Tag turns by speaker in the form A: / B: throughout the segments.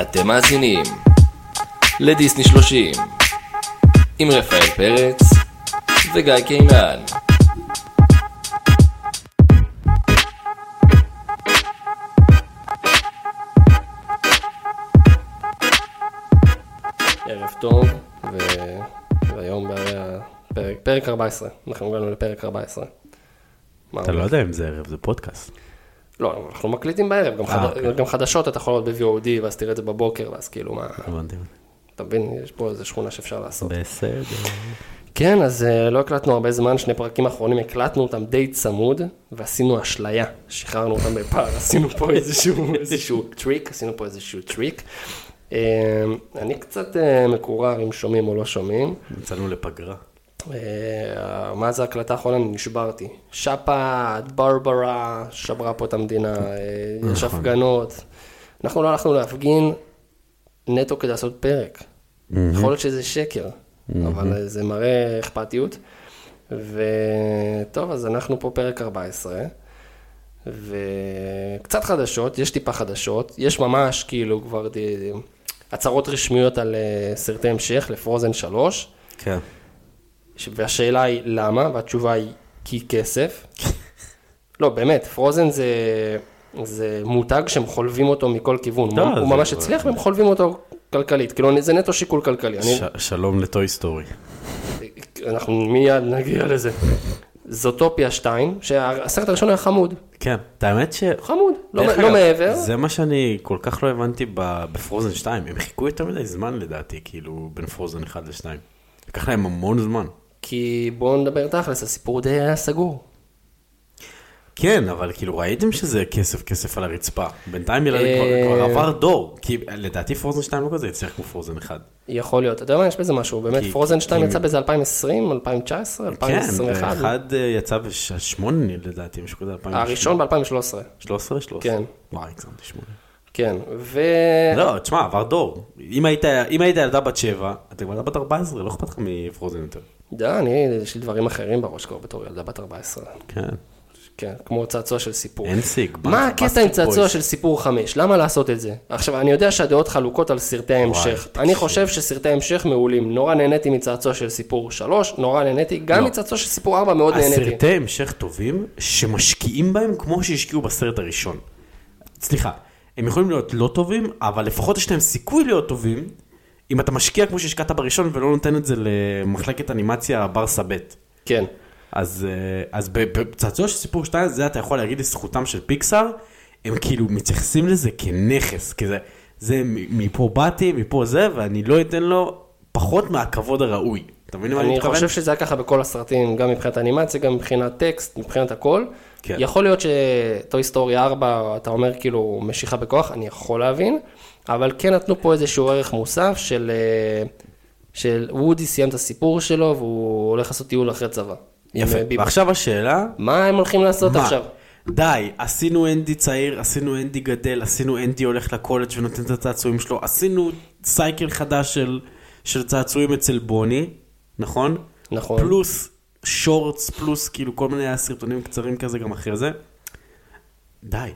A: אתם מאזינים לדיסני 30 עם רפאל פרץ וגיא קינן.
B: ערב טוב. והיום בפרק, פרק 14, אנחנו הגענו לפרק 14. מה
C: אתה לא? יודע אם זה ערב, זה פודקאסט.
B: לא, אנחנו מקליטים בערב, גם,
C: אה,
B: חד...
C: אוקיי.
B: גם חדשות אתה יכול לראות ב-VOD, ואז תראה את זה בבוקר, ואז כאילו מה,
C: הבנתי.
B: אתה מבין, יש פה איזה שכונה שאפשר לעשות.
C: בסדר.
B: כן, אז אה, לא הקלטנו הרבה זמן, שני פרקים אחרונים הקלטנו אותם די צמוד, ועשינו אשליה, שחררנו אותם בפער, עשינו פה איזשהו, איזשהו טריק, עשינו פה איזשהו טריק. אה, אני קצת אה, מקורר אם שומעים או לא שומעים.
C: יצאנו לפגרה.
B: אה, מאז ההקלטה האחרונה נשברתי. שפעת, ברברה, שברה פה את המדינה, אה, יש
C: נכון.
B: הפגנות. אנחנו לא הלכנו להפגין נטו כדי לעשות פרק. יכול להיות שזה שקר, אבל אה, זה מראה אכפתיות. וטוב, אז אנחנו פה פרק 14, וקצת חדשות, יש טיפה חדשות, יש ממש כאילו כבר די- הצהרות רשמיות על אה, סרטי המשך לפרוזן 3.
C: כן.
B: והשאלה היא למה, והתשובה היא כי כסף. לא, באמת, Frozen זה, זה מותג שהם חולבים אותו מכל כיוון.
C: לא,
B: הוא, הוא
C: זה-
B: ממש הצליח והם חולבים אותו כלכלית. כאילו, זה נטו שיקול כלכלי. אני,
C: ש- שלום ל Toy Story.
B: אנחנו מיד נגיע לזה. זוטופיה 2, שהסרט הראשון היה חמוד.
C: כן. את האמת ש...
B: חמוד, לא, לא
C: אגב,
B: מעבר.
C: זה מה שאני כל כך לא הבנתי ב Frozen 2. הם חיכו יותר מדי זמן לדעתי, כאילו, בין Frozen 1 ל-2. לקח להם המון זמן.
B: כי בואו נדבר תכלס, הסיפור די היה סגור.
C: כן, אבל כאילו ראיתם שזה כסף כסף על הרצפה. בינתיים ילד כבר-
B: אה.
C: כבר עבר דור. כי לדעתי פרוזן 2 לא כזה הצליח כמו פרוזן 1.
B: יכול להיות, אתה יודע מה, יש בזה משהו, באמת, פרוזן 2
C: כי-
B: יצא באיזה 2020, 2019,
C: כן,
B: 2021.
C: אחד אה, יצא בשמונה לדעתי, משהו כזה. 2008.
B: הראשון ב-2013,
C: 13? 13?
B: כן.
C: וואי, הגזמתי שמונה.
B: כן, ו...
C: לא, תשמע, עבר דור. אם היית ילדה בת 7, אתה כבר ילדה בת 14, לא אכפת לך מפרוזן יותר.
B: יודע, אני, יש לי דברים אחרים בראש כבר בתור ילדה בת 14.
C: כן.
B: כן, כמו צעצוע של סיפור.
C: אין סיג.
B: מה הקטע עם צעצוע של סיפור 5? למה לעשות את זה? עכשיו, אני יודע שהדעות חלוקות על סרטי ההמשך. אני חושב שסרטי ההמשך מעולים. נורא נהניתי מצעצוע של סיפור 3, נורא נהניתי, גם
C: לא.
B: מצעצוע של סיפור 4 מאוד נהניתי.
C: הסרטי המשך טובים, שמשקיעים בהם כמו שהשקיעו בסרט הראשון. סליחה, הם יכולים להיות לא טובים, אבל לפחות יש להם סיכוי להיות טובים, אם אתה משקיע כמו שהשקעת בראשון ולא נותן את זה למחלקת אנימציה ברסה ב'.
B: כן.
C: אז, אה, אז בצעצוע של סיפור 2, זה אתה יכול להגיד לזכותם של פיקסאר, הם כאילו מתייחסים לזה כנכס, כזה, זה מפה באתי, מפה זה, ואני לא אתן לו פחות מהכבוד הראוי. אתה מבין מה אני
B: אני
C: מתכוון?
B: חושב שזה היה ככה בכל הסרטים, גם מבחינת אנימציה, גם מבחינת טקסט, מבחינת הכל.
C: כן.
B: יכול להיות ש Toy Story 4, אתה אומר כאילו משיכה בכוח, אני יכול להבין, אבל כן נתנו פה איזשהו ערך מוסף של, אה, של וודי סיים את הסיפור שלו והוא הולך לעשות טיול אחרי צבא.
C: יפה. ועכשיו השאלה,
B: מה הם הולכים לעשות
C: מה?
B: עכשיו?
C: די, עשינו אנדי צעיר, עשינו אנדי גדל, עשינו אנדי הולך לקולג' ונותן את הצעצועים שלו, עשינו cycle חדש של, של צעצועים אצל בוני, נכון?
B: נכון.
C: פלוס שורטס, פלוס כאילו כל מיני סרטונים קצרים כזה גם אחרי זה. די,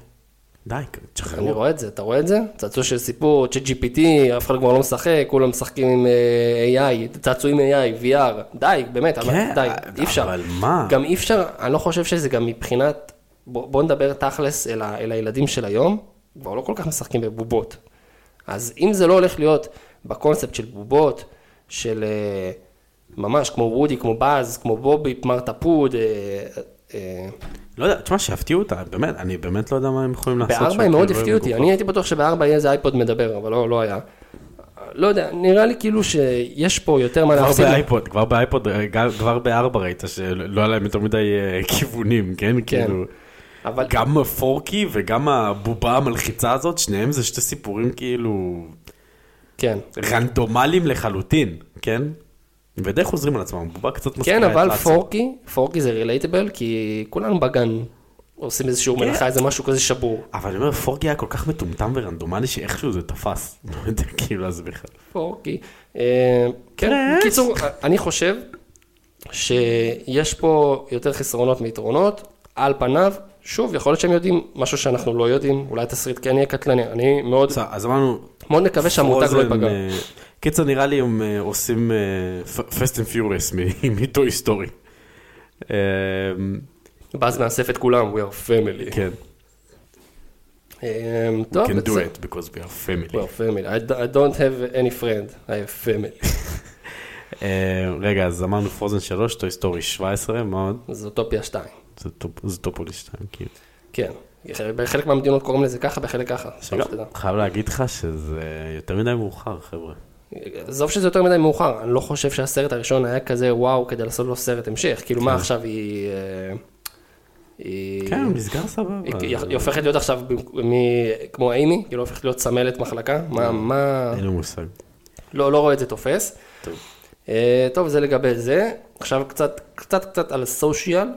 C: די,
B: אני
C: תשחררו.
B: רואה את זה, אתה רואה את זה? צעצוע של סיפור, צ'אט GPT, אף אחד כבר לא משחק, כולם משחקים עם אה, AI, צעצועים AI, VR, די, באמת, אבל
C: כן,
B: די, אי אפשר.
C: אבל מה?
B: גם אי אפשר, אני לא חושב שזה גם מבחינת, בוא, בוא נדבר תכלס אל, ה, אל הילדים של היום, כבר לא כל כך משחקים בבובות. אז אם זה לא הולך להיות בקונספט של בובות, של אה, ממש כמו וודי, כמו באז, כמו בובי, תפוד, אה, אה,
C: לא יודע, תשמע, שיפתיעו אותי, באמת, אני באמת לא יודע מה הם יכולים לעשות.
B: בארבע הם מאוד
C: כאילו,
B: הפתיעו אותי. אני הייתי בטוח שבארבע יהיה איזה iPod מדבר, אבל לא, לא היה. לא יודע, נראה לי כאילו שיש פה יותר מה
C: כבר
B: להפסיד.
C: ב iPod, כבר ב iPod, אה, כבר בארבע ראית שלא היה להם יותר מדי אה, כיוונים, כן?
B: כן.
C: כאילו,
B: אבל
C: גם הפורקי וגם הבובה המלחיצה הזאת, שניהם זה שתי סיפורים כאילו
B: כן.
C: רנדומליים לחלוטין, כן? ודי חוזרים על עצמם, בובה קצת
B: כן,
C: מזכירה את
B: אבל. פורקי, פורקי זה רילייטבל, כי כולנו בגן עושים איזשהו
C: כן.
B: מלאכה, איזה משהו כזה שבור.
C: אבל אני אומר, פורקי היה כל כך מטומטם ורנדומלי שאיכשהו זה תפס. לא יודע כאילו להסביר לך.
B: פורקי. אה, כן. בקיצור, אני חושב שיש פה יותר חסרונות מיתרונות. על פניו, שוב, יכול להיות שהם יודעים משהו שאנחנו לא יודעים, אולי התסריט כן יהיה קטלני, אני מאוד,
C: אז אמרנו,
B: מאוד מקווה שהמותג לא ייפגע.
C: קיצר, נראה לי הם אה, עושים Fast and Furious מ Toy Story.
B: ואז נאסף את כולם, we are family.
C: כן,
B: אמ, טוב,
C: can do it because we are family.
B: We are family. I don't have any friend, I have family.
C: אה, רגע, אז אמרנו Frozen 3, Toy Story 17, מה עוד?
B: זוטופיה 2.
C: זוטופ- זוטרופוליס 2, כאילו.
B: כן. בחלק מהמדינות קוראים לזה ככה, בחלק ככה.
C: חייב להגיד לך שזה יותר מדי מאוחר, חבר'ה.
B: עזוב שזה יותר מדי מאוחר, אני לא חושב שהסרט הראשון היה כזה וואו כדי לעשות לו סרט המשך. כאילו מה עכשיו היא... אה, היא...
C: כן, נסגר סבבה.
B: היא, הופכת להיות עכשיו מ- כמו אימי, כאילו הופכת להיות סמלת מחלקה, מה, מה,
C: אין לי מושג.
B: לא, לא רואה את זה תופס.
C: טוב.
B: אה, טוב, זה לגבי זה. עכשיו קצת, קצת, קצת על סושיאל,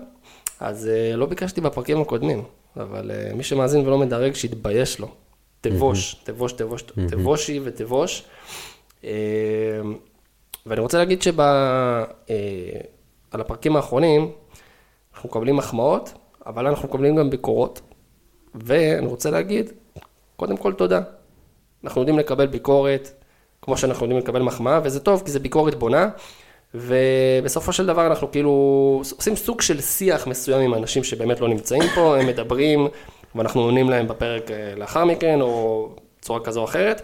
B: אז אה, לא ביקשתי בפרקים הקודמים, אבל מי שמאזין ולא מדרג, שיתבייש לו. תבוש, תבוש, תבוש, תבושי ותבוש. אה, ואני רוצה להגיד שעל הפרקים האחרונים, אנחנו מקבלים מחמאות, אבל אנחנו מקבלים גם ביקורות. ואני רוצה להגיד, קודם כל תודה. אנחנו יודעים לקבל ביקורת, כמו שאנחנו יודעים לקבל מחמאה, וזה טוב, כי זה ביקורת בונה. ובסופו של דבר אנחנו כאילו עושים סוג של שיח מסוים עם אנשים שבאמת לא נמצאים פה, הם מדברים, ואנחנו עונים להם בפרק אה, לאחר מכן, או בצורה כזו או אחרת.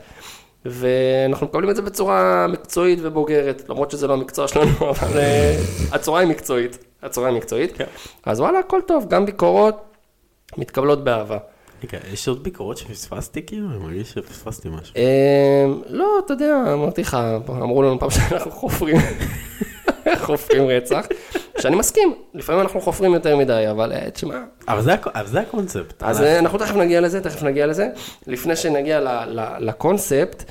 B: ואנחנו מקבלים את זה בצורה מקצועית ובוגרת, למרות שזה לא המקצוע שלנו, אבל אה, הצורה היא מקצועית, הצורה היא מקצועית.
C: כן.
B: אז וואלה, הכל טוב, גם ביקורות מתקבלות באהבה.
C: רגע, יש עוד ביקורות שפספסתי כאילו? אני מרגיש שפספסתי משהו.
B: אמ, לא, אתה יודע, אמרתי לך, אמרו לנו פעם שאנחנו חופרים, חופרים רצח, שאני מסכים, לפעמים אנחנו חופרים יותר מדי, אבל אה, תשמע,
C: אבל זה אבל זה הקונספט.
B: אז אה, אנחנו תכף נגיע לזה, תכף נגיע לזה. לפני שנגיע ל- ל- לקונספט,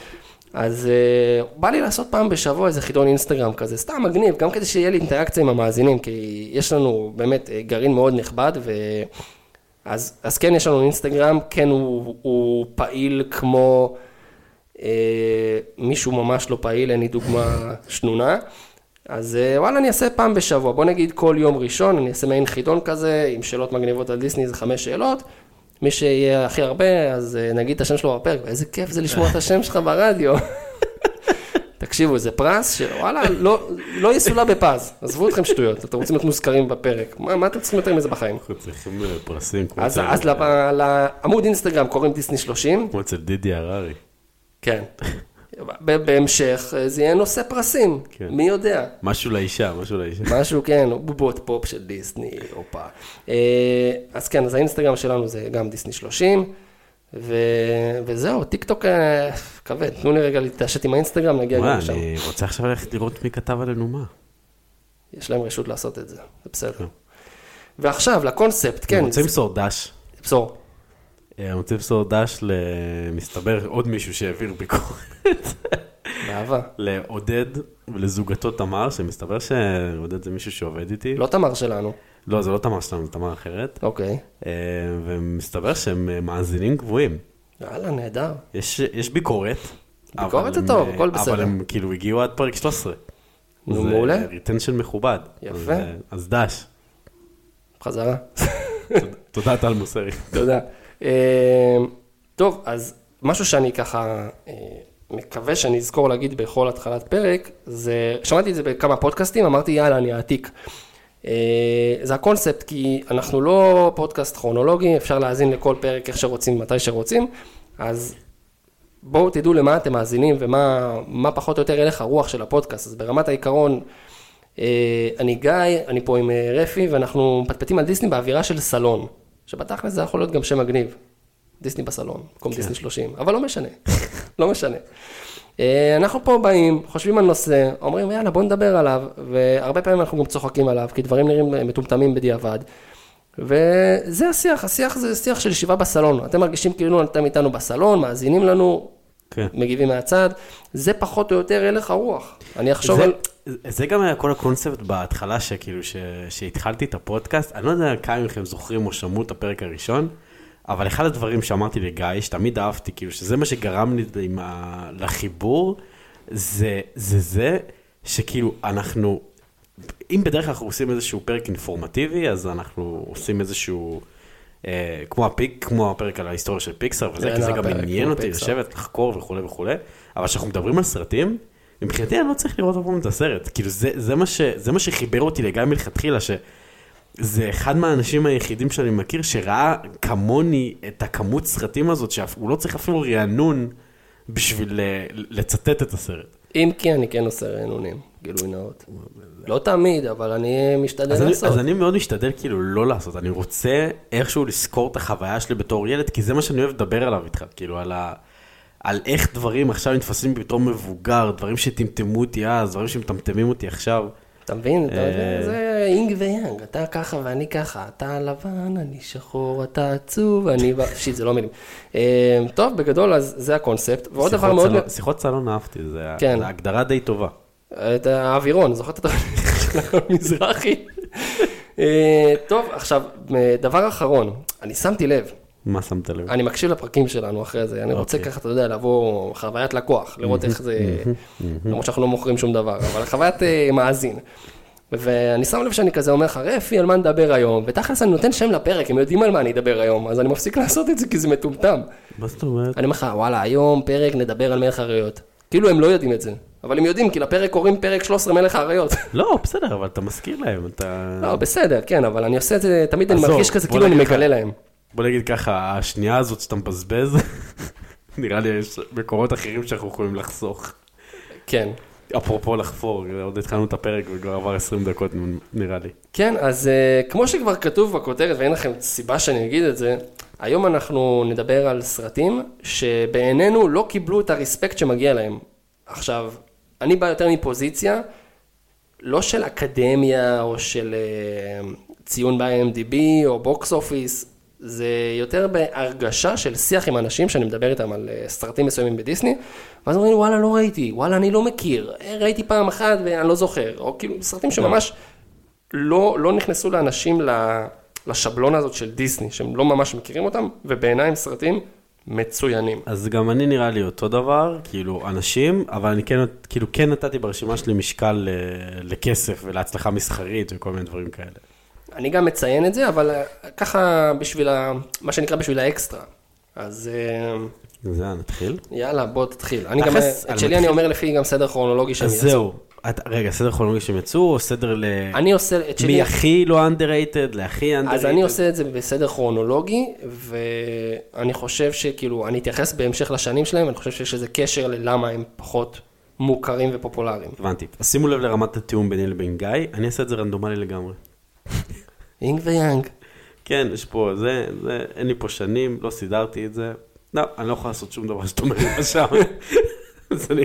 B: אז אה, בא לי לעשות פעם בשבוע איזה חידון אינסטגרם כזה, סתם מגניב, גם כדי שיהיה לי אינטראקציה עם המאזינים, כי יש לנו באמת גרעין מאוד נכבד, ו... אז, אז כן, יש לנו אינסטגרם, כן הוא, הוא פעיל כמו אה, מישהו ממש לא פעיל, אין לי דוגמה שנונה. אז אה, וואלה, אני אעשה פעם בשבוע, בוא נגיד כל יום ראשון, אני אעשה מעין חידון כזה, עם שאלות מגניבות על דיסני, זה חמש שאלות. מי שיהיה הכי הרבה, אז אה, נגיד את השם שלו בפרק, ואיזה כיף זה לשמוע את השם שלך ברדיו. תקשיבו, זה פרס שוואלה, לא, לא יסולא בפז, עזבו אתכם שטויות, אתם רוצים להיות מוזכרים בפרק, מה, מה אתם צריכים יותר מזה בחיים?
C: אנחנו צריכים אה, פרסים כמו
B: אז,
C: אצל-
B: אז לעמוד אינסטגרם קוראים דיסני 30,
C: כמו אצל דידי הררי.
B: כן. בהמשך אה, זה יהיה נושא פרסים,
C: כן.
B: מי יודע.
C: משהו לאישה, משהו לאישה.
B: משהו כן, בובות פופ של דיסני, הופה. אה, אז כן, אז האינסטגרם שלנו זה גם דיסני 30, ו... וזהו, טיק טוק אה, כבד, תנו לי רגע להתעשת עם האינסטגרם, נגיע גם לשם.
C: אני רוצה עכשיו ללכת לראות מי כתב עלינו מה.
B: יש להם רשות לעשות את זה, זה בסדר. ועכשיו, לקונספט, כן,
C: אני רוצה למסור דש. אה, אני רוצה למסור דש למסתבר עוד מישהו שהעביר ביקורת.
B: באהבה.
C: לעודד ולזוגתו תמר, שמסתבר שעודד זה מישהו שעובד איתי.
B: לא תמר שלנו,
C: לא, זה לא תמר שלנו, זה תמר אחרת.
B: אוקיי.
C: אה, ומסתבר שהם אה, מאזינים קבועים.
B: יאללה, נהדר.
C: יש, יש ביקורת.
B: ביקורת זה טוב,
C: אה,
B: הכל בסדר.
C: אבל הם כאילו הגיעו עד פרק 13.
B: נו, מעולה.
C: זה retention מכובד.
B: יפה.
C: אז, אה, אז דש.
B: חזרה.
C: תודה טל מוסרי.
B: תודה. אה, טוב, אז משהו שאני ככה אה, מקווה שאני אזכור להגיד בכל התחלת פרק, זה, שמעתי את זה בכמה פודקאסטים, אמרתי יאללה, אני אעתיק. אה, זה הקונספט, כי אנחנו לא פודקאסט כרונולוגי, אפשר להאזין לכל פרק איך שרוצים, מתי שרוצים, אז בואו תדעו למה אתם מאזינים ומה מה פחות או יותר הלך הרוח של הפודקאסט. אז ברמת העיקרון, אה, אני גיא, אני פה עם אה, רפי, ואנחנו מפטפטים על דיסני באווירה של סלון, שבתכל'ס זה יכול להיות גם שם מגניב. דיסני בסלון, במקום דיסני 30, אבל לא משנה, לא משנה. אה, אנחנו פה באים, חושבים על נושא, אומרים יאללה בוא נדבר עליו, והרבה פעמים אנחנו גם צוחקים עליו, כי דברים נראים מטומטמים בדיעבד. וזה השיח, השיח זה שיח של ישיבה בסלון, אתם מרגישים כאילו אתם איתנו בסלון, מאזינים לנו,
C: כן.
B: מגיבים מהצד, זה פחות או יותר הלך הרוח. אני אחשוב
C: זה,
B: על...
C: זה גם היה כל הקונספט בהתחלה שכאילו ש, שהתחלתי את הפודקאסט, אני לא יודע כמה מכם זוכרים או שמעו את הפרק הראשון, אבל אחד הדברים שאמרתי לגיא, שתמיד אהבתי, כאילו שזה מה שגרם לי ה, לחיבור, זה, זה זה שכאילו אנחנו, אם בדרך כלל אנחנו עושים איזשהו פרק אינפורמטיבי, אז אנחנו עושים איזשהו אה, כמו הפיק, כמו הפרק על ההיסטוריה של פיקסאר וזה,
B: זה
C: כי זה
B: היה
C: גם עניין אותי. לשבת, לחקור וכולי וכולי, אבל כשאנחנו מדברים על סרטים, מבחינתי אני לא צריך לראות עוד פעם את הסרט, כאילו זה, זה, מה ש, זה מה שחיבר אותי לגיא מלכתחילה, שזה אחד מהאנשים היחידים שאני מכיר שראה כמוני את הכמות סרטים הזאת, שהוא לא צריך אפילו רענון בשביל אה, לצטט את הסרט.
B: אם כי אני כן עושה רענונים, גילוי נאות. לא תמיד, אבל אני משתדל
C: אז אני,
B: לעשות.
C: אז אני מאוד משתדל כאילו לא לעשות, אני רוצה איכשהו לזכור את החוויה שלי בתור ילד, כי זה מה שאני אוהב לדבר עליו איתך, כאילו על, ה, על איך דברים עכשיו נתפסים בתור מבוגר, דברים שטמטמו אותי אז, דברים שמטמטמים אותי עכשיו.
B: אתה מבין?
C: אה,
B: זה יין ויאנג, אתה ככה ואני ככה, אתה לבן, אני שחור, אתה עצוב, אני... shit, זה לא מילים. אה, טוב, בגדול, אז זה הקונספט. ועוד דבר מאוד...
C: שיחות סלון אהבתי, זה
B: כן.
C: הגדרה די טובה.
B: את האווירון, זוכרת את התוכנית של הכל מזרחי? אה, טוב, עכשיו, דבר אחרון, אני שמתי לב,
C: מה שמת לב?
B: אני מקשיב לפרקים שלנו אחרי זה, אני רוצה
C: אוקיי.
B: ככה, אתה יודע, לבוא חוויית לקוח, לראות איך זה, למרות שאנחנו לא מוכרים שום דבר, אבל חוויית אה, מאזין. ואני שם לב שאני כזה אומר לך, רפי, על מה נדבר היום? ותכלס אני נותן שם לפרק, הם יודעים על מה אני אדבר היום, אז אני מפסיק לעשות את זה כי זה מטומטם.
C: מה זאת אומרת?
B: אני אומר לך, וואלה, היום פרק נדבר על מלך האריות. כאילו הם לא יודעים את זה, אבל הם יודעים, כי לפרק קוראים פרק 13 מלך האריות.
C: לא, בסדר, אבל אתה מזכיר להם, אתה...
B: לא, בסדר, כן, אבל אני עושה את זה, תמיד אני מרגיש כזה, כאילו אני מגלה להם.
C: בוא נגיד ככה, השנייה הזאת שאתה מבזבז, נראה לי יש מקורות אחרים שאנחנו יכולים לחסוך.
B: כן.
C: אפרופו לחפור, עוד התחלנו את הפרק וכבר עבר 20 דקות נראה לי.
B: כן, אז uh, כמו שכבר כתוב בכותרת, ואין לכם סיבה שאני אגיד את זה, היום אנחנו נדבר על סרטים שבעינינו לא קיבלו את הרספקט שמגיע להם. עכשיו, אני בא יותר מפוזיציה, לא של אקדמיה או של אה, ציון ב-IMDb או box office, זה יותר בהרגשה של שיח עם אנשים שאני מדבר איתם על אה, סרטים מסוימים בדיסני, ואז אומרים לי, וואלה, לא ראיתי, וואלה, אני לא מכיר, אה, ראיתי פעם אחת ואני לא זוכר, או כאילו סרטים שממש לא, לא נכנסו לאנשים ל- לשבלון הזאת של דיסני, שהם לא ממש מכירים אותם, ובעיניי הם סרטים מצוינים.
C: אז גם אני נראה לי אותו דבר, כאילו אנשים, אבל אני כן, כאילו כן נתתי ברשימה שלי משקל אה, לכסף ולהצלחה מסחרית וכל מיני דברים כאלה.
B: אני גם מציין את זה, אבל אה, ככה בשביל, ה, מה שנקרא בשביל האקסטרה. אז אה,
C: זה, נתחיל?
B: יאללה, בוא תתחיל. אני גם,
C: תכלס,
B: את שלי. אני אומר לפי גם סדר כרונולוגי שהם
C: אז
B: יצאו.
C: זהו, את, רגע, סדר כרונולוגי שהם יצאו, או סדר ל...
B: אני עושה את שלי,
C: מהכי לא underrated להכי underrated?
B: אז אני עושה את זה בסדר כרונולוגי, ואני חושב שכאילו, אני אתייחס בהמשך לשנים שלהם, אני חושב שיש איזה קשר ללמה הם פחות מוכרים ופופולריים.
C: הבנתי. אז שימו לב לרמת התיאום ביני לבין גיא, אני אעשה את זה רנדומלי לגמרי.
B: אינג ויאנג.
C: כן, יש פה, זה, זה, אין לי פה שנים, לא סידרתי את זה. לא, אני לא יכול לעשות שום דבר שאתה אומר לי שם. אז אני,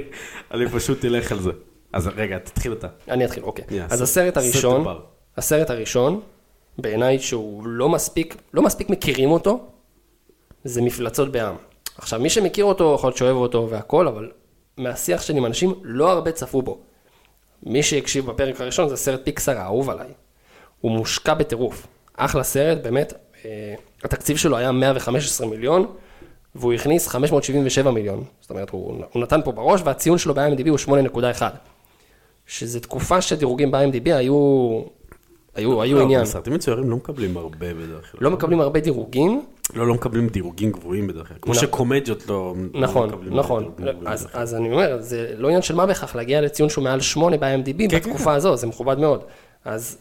C: אני פשוט אלך על זה. אז רגע, תתחיל אתה.
B: אני אתחיל, אוקיי.
C: יאללה,
B: אז הסרט הראשון. הסרט הראשון, בעיניי שהוא לא מספיק, לא מספיק מכירים אותו, זה מפלצות בעם. עכשיו, מי שמכיר אותו, יכול להיות שאוהב אותו והכל, אבל מהשיח שלי עם אנשים, לא הרבה צפו בו. מי שהקשיב בפרק הראשון, זה סרט פיקסר האהוב עליי. הוא מושקע בטירוף. אחלה סרט, באמת. אה, התקציב שלו היה 115 מיליון, והוא הכניס 577 מיליון. זאת אומרת, הוא, הוא נתן פה בראש, והציון שלו ב-IMDb הוא 8.1. שזו תקופה שדירוגים ב-IMDb היו, היו, היו
C: לא,
B: עניין.
C: אבל סרטים מצוירים לא מקבלים הרבה בדרך כלל.
B: לא מקבלים הרבה דירוגים,
C: לא, לא מקבלים דירוגים גבוהים בדרך כלל. כמו
B: נכון.
C: שקומדיות לא לא
B: נכון,
C: מקבלים
B: נכון.
C: דירוגים גבוהים
B: אז,
C: בדרך כלל.
B: אז אני אומר, זה לא עניין של מה בכך להגיע לציון שהוא מעל 8 ב-IMDb
C: כן,
B: בתקופה הזו, זה מכובד מאוד. אז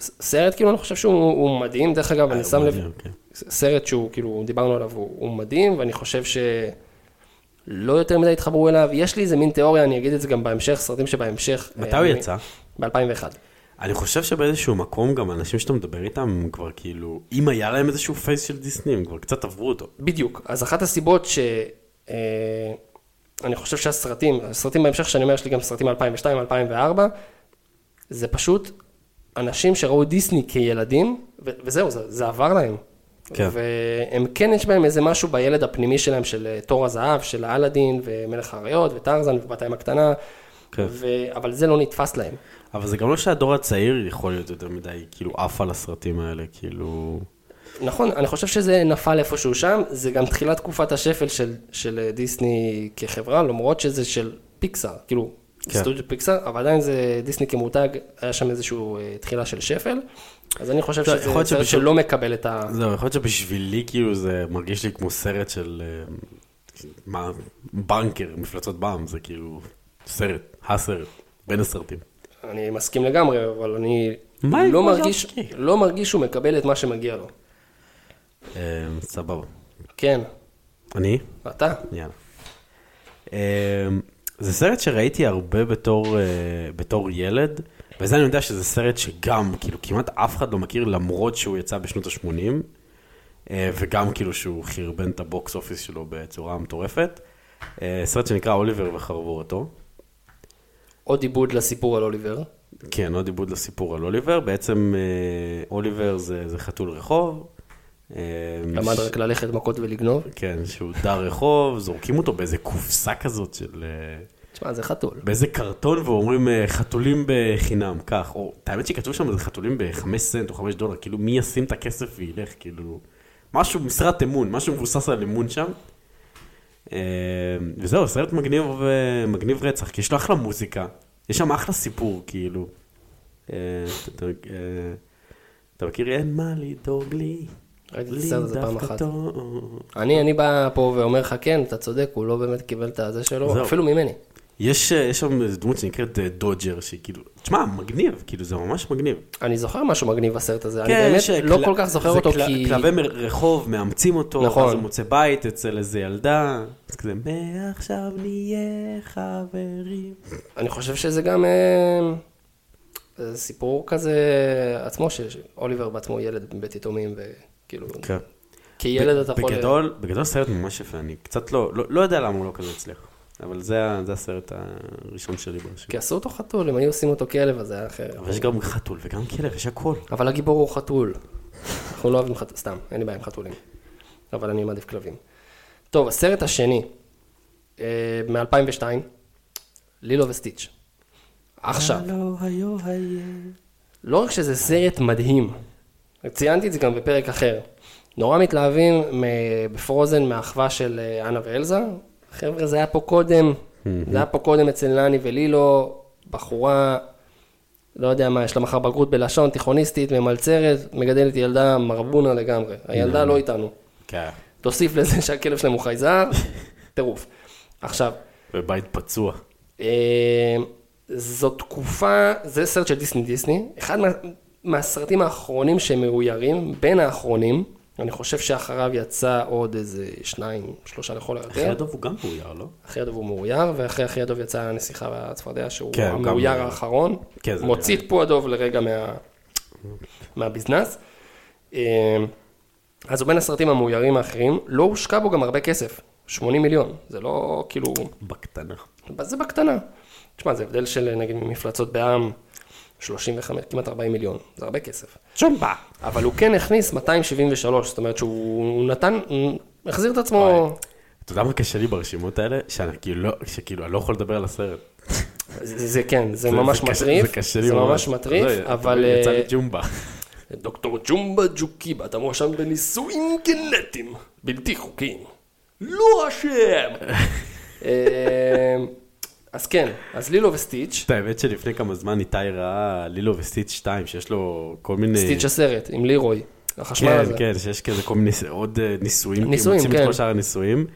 B: סרט כאילו אני חושב שהוא הוא מדהים, דרך אגב, אני
C: אה,
B: שם לב,
C: כן.
B: סרט שהוא כאילו, דיברנו עליו, הוא, מדהים, ואני חושב שלא יותר מדי התחברו אליו. יש לי איזה מין תיאוריה, אני אגיד את זה גם בהמשך, סרטים שבהמשך.
C: מתי הוא יצא?
B: ב-2001.
C: אני חושב שבאיזשהו מקום גם אנשים שאתה מדבר איתם, כבר כאילו, אם היה להם איזשהו פייס של דיסני, הם כבר קצת עברו אותו.
B: בדיוק. אז אחת הסיבות ש... אה, אני חושב שהסרטים, הסרטים בהמשך שאני אומר, יש לי גם סרטים מ-2002, 2004, זה פשוט אנשים שראו דיסני כילדים, ו- וזהו, זה, זה עבר להם.
C: כן.
B: והם כן, יש בהם איזה משהו בילד הפנימי שלהם, של אה, תור הזהב, של אלאדין, ומלך האריות, וטרזן, ובת הים הקטנה,
C: כן.
B: ו... אבל זה לא נתפס להם.
C: אבל זה גם לא שהדור הצעיר יכול להיות יותר מדי, כאילו, עף על הסרטים האלה, כאילו...
B: נכון, אני חושב שזה נפל איפשהו שם, זה גם תחילת תקופת השפל של, של דיסני כחברה, למרות שזה של פיקסאר, כאילו,
C: כן.
B: סטודיו פיקסאר, אבל עדיין זה דיסני כמותג, היה שם איזושהי אה, תחילה של שפל, אז אני חושב
C: טוב,
B: שזה סרט
C: שבשביל-
B: שלא מקבל את ה...
C: זהו, יכול להיות שבשבילי כאילו זה מרגיש לי כמו סרט של אה, מה, בנקר, מפלצות בעם, זה כאילו סרט, הסרט, בין הסרטים.
B: אני מסכים לגמרי, אבל אני לא מרגיש? לא מרגיש שהוא מקבל את מה שמגיע לו.
C: אה, סבבה.
B: כן,
C: אני?
B: אתה.
C: יאללה. אה, זה סרט שראיתי הרבה בתור, אה, בתור ילד, וזה אני יודע שזה סרט שגם, כאילו, כמעט אף אחד לא מכיר, למרות שהוא יצא בשנות ה-80, וגם כאילו שהוא חרבן את הבוקס אופיס שלו בצורה מטורפת. אה, סרט שנקרא אוליבר וחרבורתו.
B: עוד עיבוד לסיפור על אוליבר.
C: כן, עוד עיבוד לסיפור על אוליבר. בעצם אה, אוליבר זה, זה חתול רחוב. אה,
B: למד רק ללכת מכות ולגנוב.
C: כן, שהוא דר רחוב, זורקים אותו באיזה קופסה כזאת של... אה,
B: תשמע, זה חתול.
C: באיזה קרטון ואומרים אה, חתולים בחינם, כך. או, את האמת שכתוב שם חתולים ב-5 סנט או 5 דולר, כאילו מי ישים את הכסף וילך, כאילו... משהו, משרת אמון, משהו מבוסס על אמון שם. וזהו, סרט מגניב, מגניב רצח, כי יש לו אחלה מוזיקה, יש שם אחלה סיפור, כאילו. אתה מכיר אין מה לדאוג לי,
B: ראיתי את הסרט הזה פעם אחת. אני, אני בא פה ואומר לך, כן, אתה צודק, הוא לא באמת קיבל את הזה שלו. אפילו ממני.
C: יש, אה, יש שם איזו דמות שנקראת אה, דודג'ר, שהיא כאילו, תשמע, מגניב, כאילו זה ממש מגניב.
B: אני זוכר משהו מגניב בסרט הזה, אני
C: כן,
B: באמת לא
C: כל-
B: כך זוכר
C: זה
B: אותו,
C: כל-
B: כי...
C: כלבי מ- רחוב מאמצים אותו,
B: נכון.
C: אז הוא מוצא בית אצל איזה ילדה, אז כזה, מעכשיו נהיה חברים.
B: אני חושב שזה גם אה, זה סיפור כזה עצמו, שאוליבר בעצמו ילד מבית יתומים, וכאילו,
C: כן.
B: כילד אתה יכול...
C: בגדול, בגדול סרט ממש יפה, אני קצת לא, לא, לא יודע למה הוא לא כזה הצליח, אבל זה, זה הסרט הראשון שלי ברשימה.
B: כי עשו אותו חתול, אם היו עושים אותו כלב, אז זה היה אחר.
C: אבל יש גם חתול וגם כלב, יש הכל.
B: אבל הגיבור הוא חתול. אנחנו לא אוהבים חתול, סתם, אין לי בעיה עם חתולים. אבל אני מעדיף כלבים. טוב, הסרט השני, מ-2002, לילו וסטיץ'. עכשיו. לא רק שזה סרט מדהים, ציינתי את זה גם בפרק אחר. נורא מתלהבים מ- בפרוזן מהאחווה של אה, אנה ואלזה. חבר'ה, זה היה פה קודם, זה היה פה קודם אצל נני ולילו, בחורה, לא יודע מה, יש לה מחר בגרות בלשון, תיכוניסטית, ממלצרת, מגדלת ילדה מרבונה לגמרי. הילדה לא איתנו.
C: כן,
B: תוסיף לזה שהכלב שלהם הוא חייזר, טירוף. עכשיו,
C: בבית פצוע.
B: אה, זו תקופה, זה סרט של דיסני דיסני, אחד מה, מהסרטים האחרונים שמאוירים, בין האחרונים, אני חושב שאחריו יצא עוד איזה שניים, שלושה לכל
C: אחרי
B: היותר.
C: הדוב הוא גם מאויר, לא?
B: אחרי הדוב הוא מאויר, ואחרי אחרי הדוב יצא הנסיכה והצפרדע, שהוא
C: כן, גם
B: המאויר
C: מאויר.
B: האחרון.
C: כן,
B: מוציא את פו הדוב לרגע מה, מהביזנס. אה, אז הוא בין הסרטים המאוירים האחרים, לא הושקע בו גם הרבה כסף, 80 מיליון, זה לא כאילו...
C: בקטנה.
B: זה בקטנה. תשמע, זה הבדל של נגיד מפלצות בעם, 35, כמעט 40 מיליון, זה הרבה כסף.
C: צ'ומבה.
B: אבל הוא כן הכניס 273, זאת אומרת שהוא נתן, הוא החזיר את עצמו,
C: אתה יודע מה קשה לי ברשימות האלה? שאני כאילו לא, שכאילו אני לא יכול לדבר על הסרט.
B: זה, זה כן, זה
C: זה-
B: ממש
C: זה
B: מטריף,
C: זה קשה לי
B: זה
C: ממש.
B: מטריף, אבל
C: יצא לי
B: אה,
C: ג'ומבה.
B: דוקטור ג'ומבה ג'וקיבה, אתה מואשם בניסויים גנטיים בלתי חוקיים. לא אשם. אז כן, אז לילו וסטיץ',
C: את האמת שלפני כמה זמן איתי ראה לילו וסטיץ' 2, שיש לו כל מיני...
B: סטיץ' הסרט עם לירוי, החשמל
C: כן,
B: הזה.
C: כן, שיש כזה כל מיני עוד אה, ניסויים. כי
B: ניסויים,
C: הם מוצאים
B: כן.
C: את כל שאר הניסויים.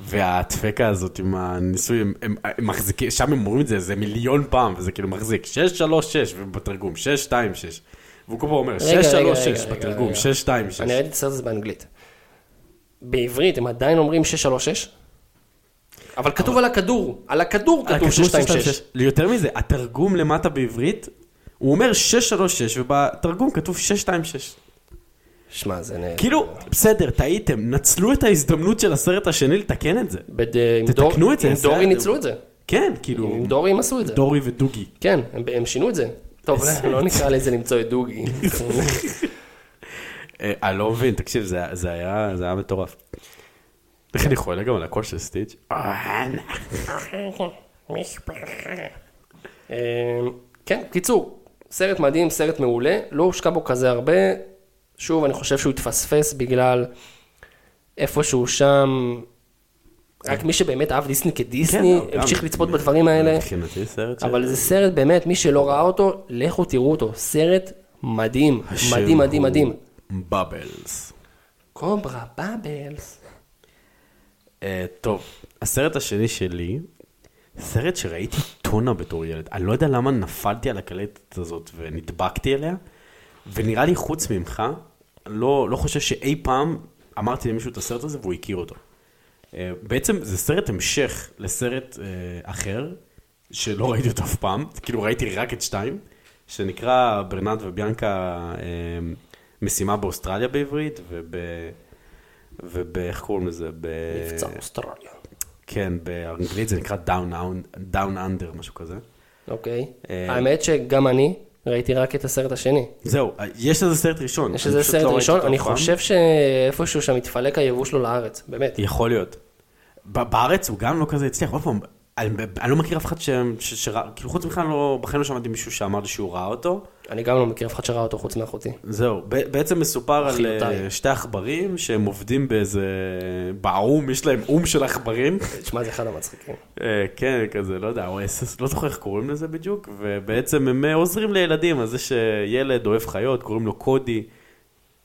C: והטפקה הזאת עם הניסויים, הם, הם מחזיקים, שם הם אומרים את זה איזה מיליון פעם, וזה כאילו מחזיק 636 ובתרגום 626. והוא כל פעם אומר
B: רגע, רגע,
C: 636
B: רגע,
C: בתרגום,
B: רגע.
C: 626.
B: אני ראיתי את הסרט הזה באנגלית. בעברית הם עדיין אומרים 636? אבל כתוב על הכדור, על הכדור כתוב
C: הכדור
B: 626.
C: יותר מזה, התרגום למטה בעברית, הוא אומר 636 ובתרגום כתוב 626.
B: שמע, זה נ...
C: כאילו, בסדר, טעיתם, נצלו את ההזדמנות של הסרט השני לתקן את זה.
B: בד... עם
C: תתקנו את זה,
B: עם דורי ניצלו את זה.
C: כן, כאילו,
B: עם דורי הם עשו את זה.
C: דורי ודוגי.
B: כן, הם, שינו את זה. טוב, לא נקרא לזה למצוא את דוגי.
C: אה, אני לא מבין, תקשיב, זה היה מטורף. איך אני חולה גם על הקול של סטיץ'?
B: אמ, כן, קיצור, סרט מדהים, סרט מעולה, לא הושקע בו כזה הרבה. שוב, אני חושב שהוא התפספס בגלל איפשהו שם, רק מי שבאמת אהב דיסני כדיסני,
C: כן,
B: המשיך לצפות בדברים האלה.
C: מבחינתי סרט ש...
B: אבל זה סרט באמת, מי שלא ראה אותו, לכו תראו אותו. סרט מדהים, מדהים, מדהים, מדהים.
C: בבלס.
B: קוברה בבלס.
C: אה, טוב, הסרט השני שלי, סרט שראיתי טונה בתור ילד. אני לא יודע למה נפלתי על הקלטת הזאת ונדבקתי אליה, ונראה לי חוץ ממך, לא, לא חושב שאי פעם אמרתי למישהו את הסרט הזה והוא הכיר אותו. אה, בעצם זה סרט המשך לסרט אה, אחר, שלא ראיתי אותו אף פעם, כאילו ראיתי רק את שתיים, שנקרא ברנרד וביאנקה משימה באוסטרליה בעברית, וב... וב... איך קוראים לזה? ב...
B: מבצע אוסטרליה.
C: כן, באנגלית זה נקרא Down, Down Under, משהו כזה.
B: אוקיי.
C: אה,
B: האמת שגם אני ראיתי רק את הסרט השני.
C: זהו, יש לזה סרט ראשון.
B: יש איזה סרט
C: לא
B: ראשון, אני. חושב שאיפשהו שם התפלק היבוא שלו לארץ, באמת.
C: יכול להיות. בארץ הוא גם לא כזה הצליח, עוד פעם, אני, לא מכיר אף אחד. שראה, כאילו חוץ ממך לא, בחיים לא שמעתי מישהו שאמר לי שהוא ראה אותו.
B: אני גם לא מכיר אף אחד שראה אותו חוץ מאחותי.
C: זהו, ב- בעצם מסופר על. אה, שתי עכברים שהם עובדים באיזה... באו"ם, יש להם או"ם של עכברים.
B: תשמע, זה אחד המצחיקים.
C: אה, כן, כזה, לא יודע, לא זוכר איך קוראים לזה בדיוק, ובעצם הם אה, עוזרים לילדים, אז יש ילד אוהב חיות, קוראים לו קודי.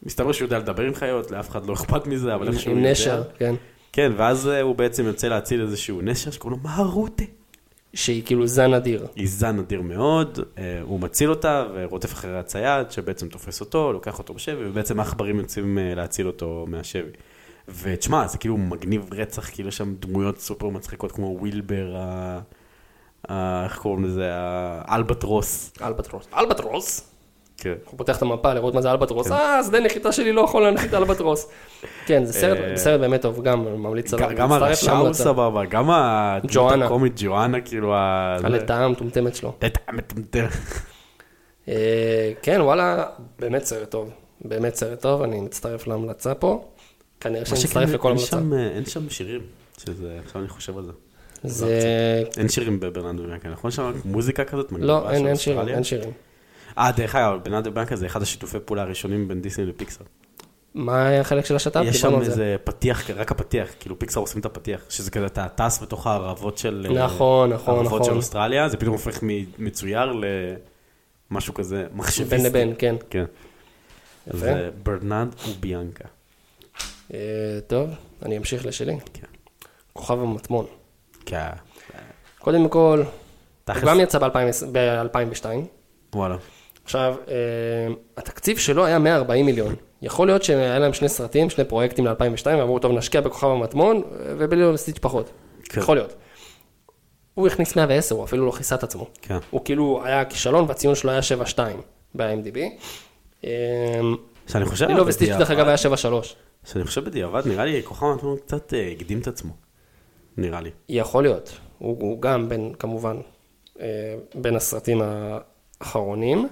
C: מסתבר שהוא יודע לדבר עם חיות, לאף אחד לא אכפת מזה, אבל איכשהו הוא
B: עם
C: יודע.
B: נשר, כן.
C: כן, ואז אה, הוא בעצם יוצא להציל איזשהו נשר שקוראים לו מהרוטה.
B: שהיא כאילו זן אדיר.
C: היא זן נדיר מאוד, אה, הוא מציל אותה ורודף אחרי הצייד שבעצם תופס אותו, לוקח אותו בשבי, ובעצם העכברים יוצאים אה, להציל אותו מהשבי. ותשמע, זה כאילו מגניב רצח, כאילו יש שם דמויות סופר מצחיקות כמו ווילבר, ה... ה... איך קוראים לזה? האלבטרוס.
B: אלבטרוס. אלבטרוס?
C: כן.
B: הוא פותח את המפה לראות מה זה אלבטרוס. אה, שדה נחיתה שלי לא יכול להנחית אלבטרוס. כן, זה סרט-
C: אה,
B: סרט באמת טוב, גם ממליץ עליו.
C: גם הרשע הוא. סבבה, גם הדמות
B: ג'ואנה.
C: הקומית ג'ואנה, כאילו ה...
B: הלטאה המטומטמת שלו.
C: לטאה מטומטם.
B: אה, כן, וואלה, באמת סרט טוב. באמת סרט טוב, אני מצטרף להמלצה פה. כנראה שאני מצטרף לכל המלצה.
C: אה, אין שם שירים, שזה, עכשיו אני חושב על זה.
B: זה...
C: אין שירים בברננדו ביאנקה, נכון? שם מוזיקה כזאת
B: לא, אין שירים? אין שירים.
C: אה, דרך אגב, ברננדו ביאנקה זה אחד השיתופי פעולה הראשונים בין דיסני לפיקסאר.
B: מה היה החלק של השת"פ?
C: יש שם. איזה פתיח, רק הפתיח, כאילו פיקסאר עושים את הפתיח, שזה כזה, אתה טס בתוך הערבות של... אה,
B: נכון, נכון,
C: הערבות של
B: נכון.
C: אוסטרליה, זה פתאום הופך מצויר למשהו כזה מחשביסטי.
B: בין לבין, כן.
C: כן. זה ברנד וביאנקה.
B: אה, טוב, אני אמשיך לשלי.
C: כן.
B: כוכב המטמון.
C: כן.
B: קודם כל, הוא גם יצא ב-2002.
C: וואלה.
B: עכשיו, אה, התקציב שלו היה 140 מיליון. יכול להיות שהיה להם שני סרטים, שני פרויקטים ל-2002, ואמרו, טוב, נשקיע בכוכב המטמון, אה, ובלי סטיץ' פחות.
C: כן.
B: יכול להיות. הוא הכניס 110, הוא אפילו לא כיסה את עצמו.
C: כן.
B: הוא כאילו היה כישלון, והציון שלו היה 7.2 ב-IMDb. אה,
C: שאני חושב...
B: לילו וסטיץ' דרך אגב היה 7.3.
C: שאני חושב בדיעבד, נראה לי כוכב המטמון קצת אה, הקדים את עצמו. נראה לי.
B: יכול להיות. הוא, הוא גם בין, כמובן, אה, בין הסרטים האחרונים.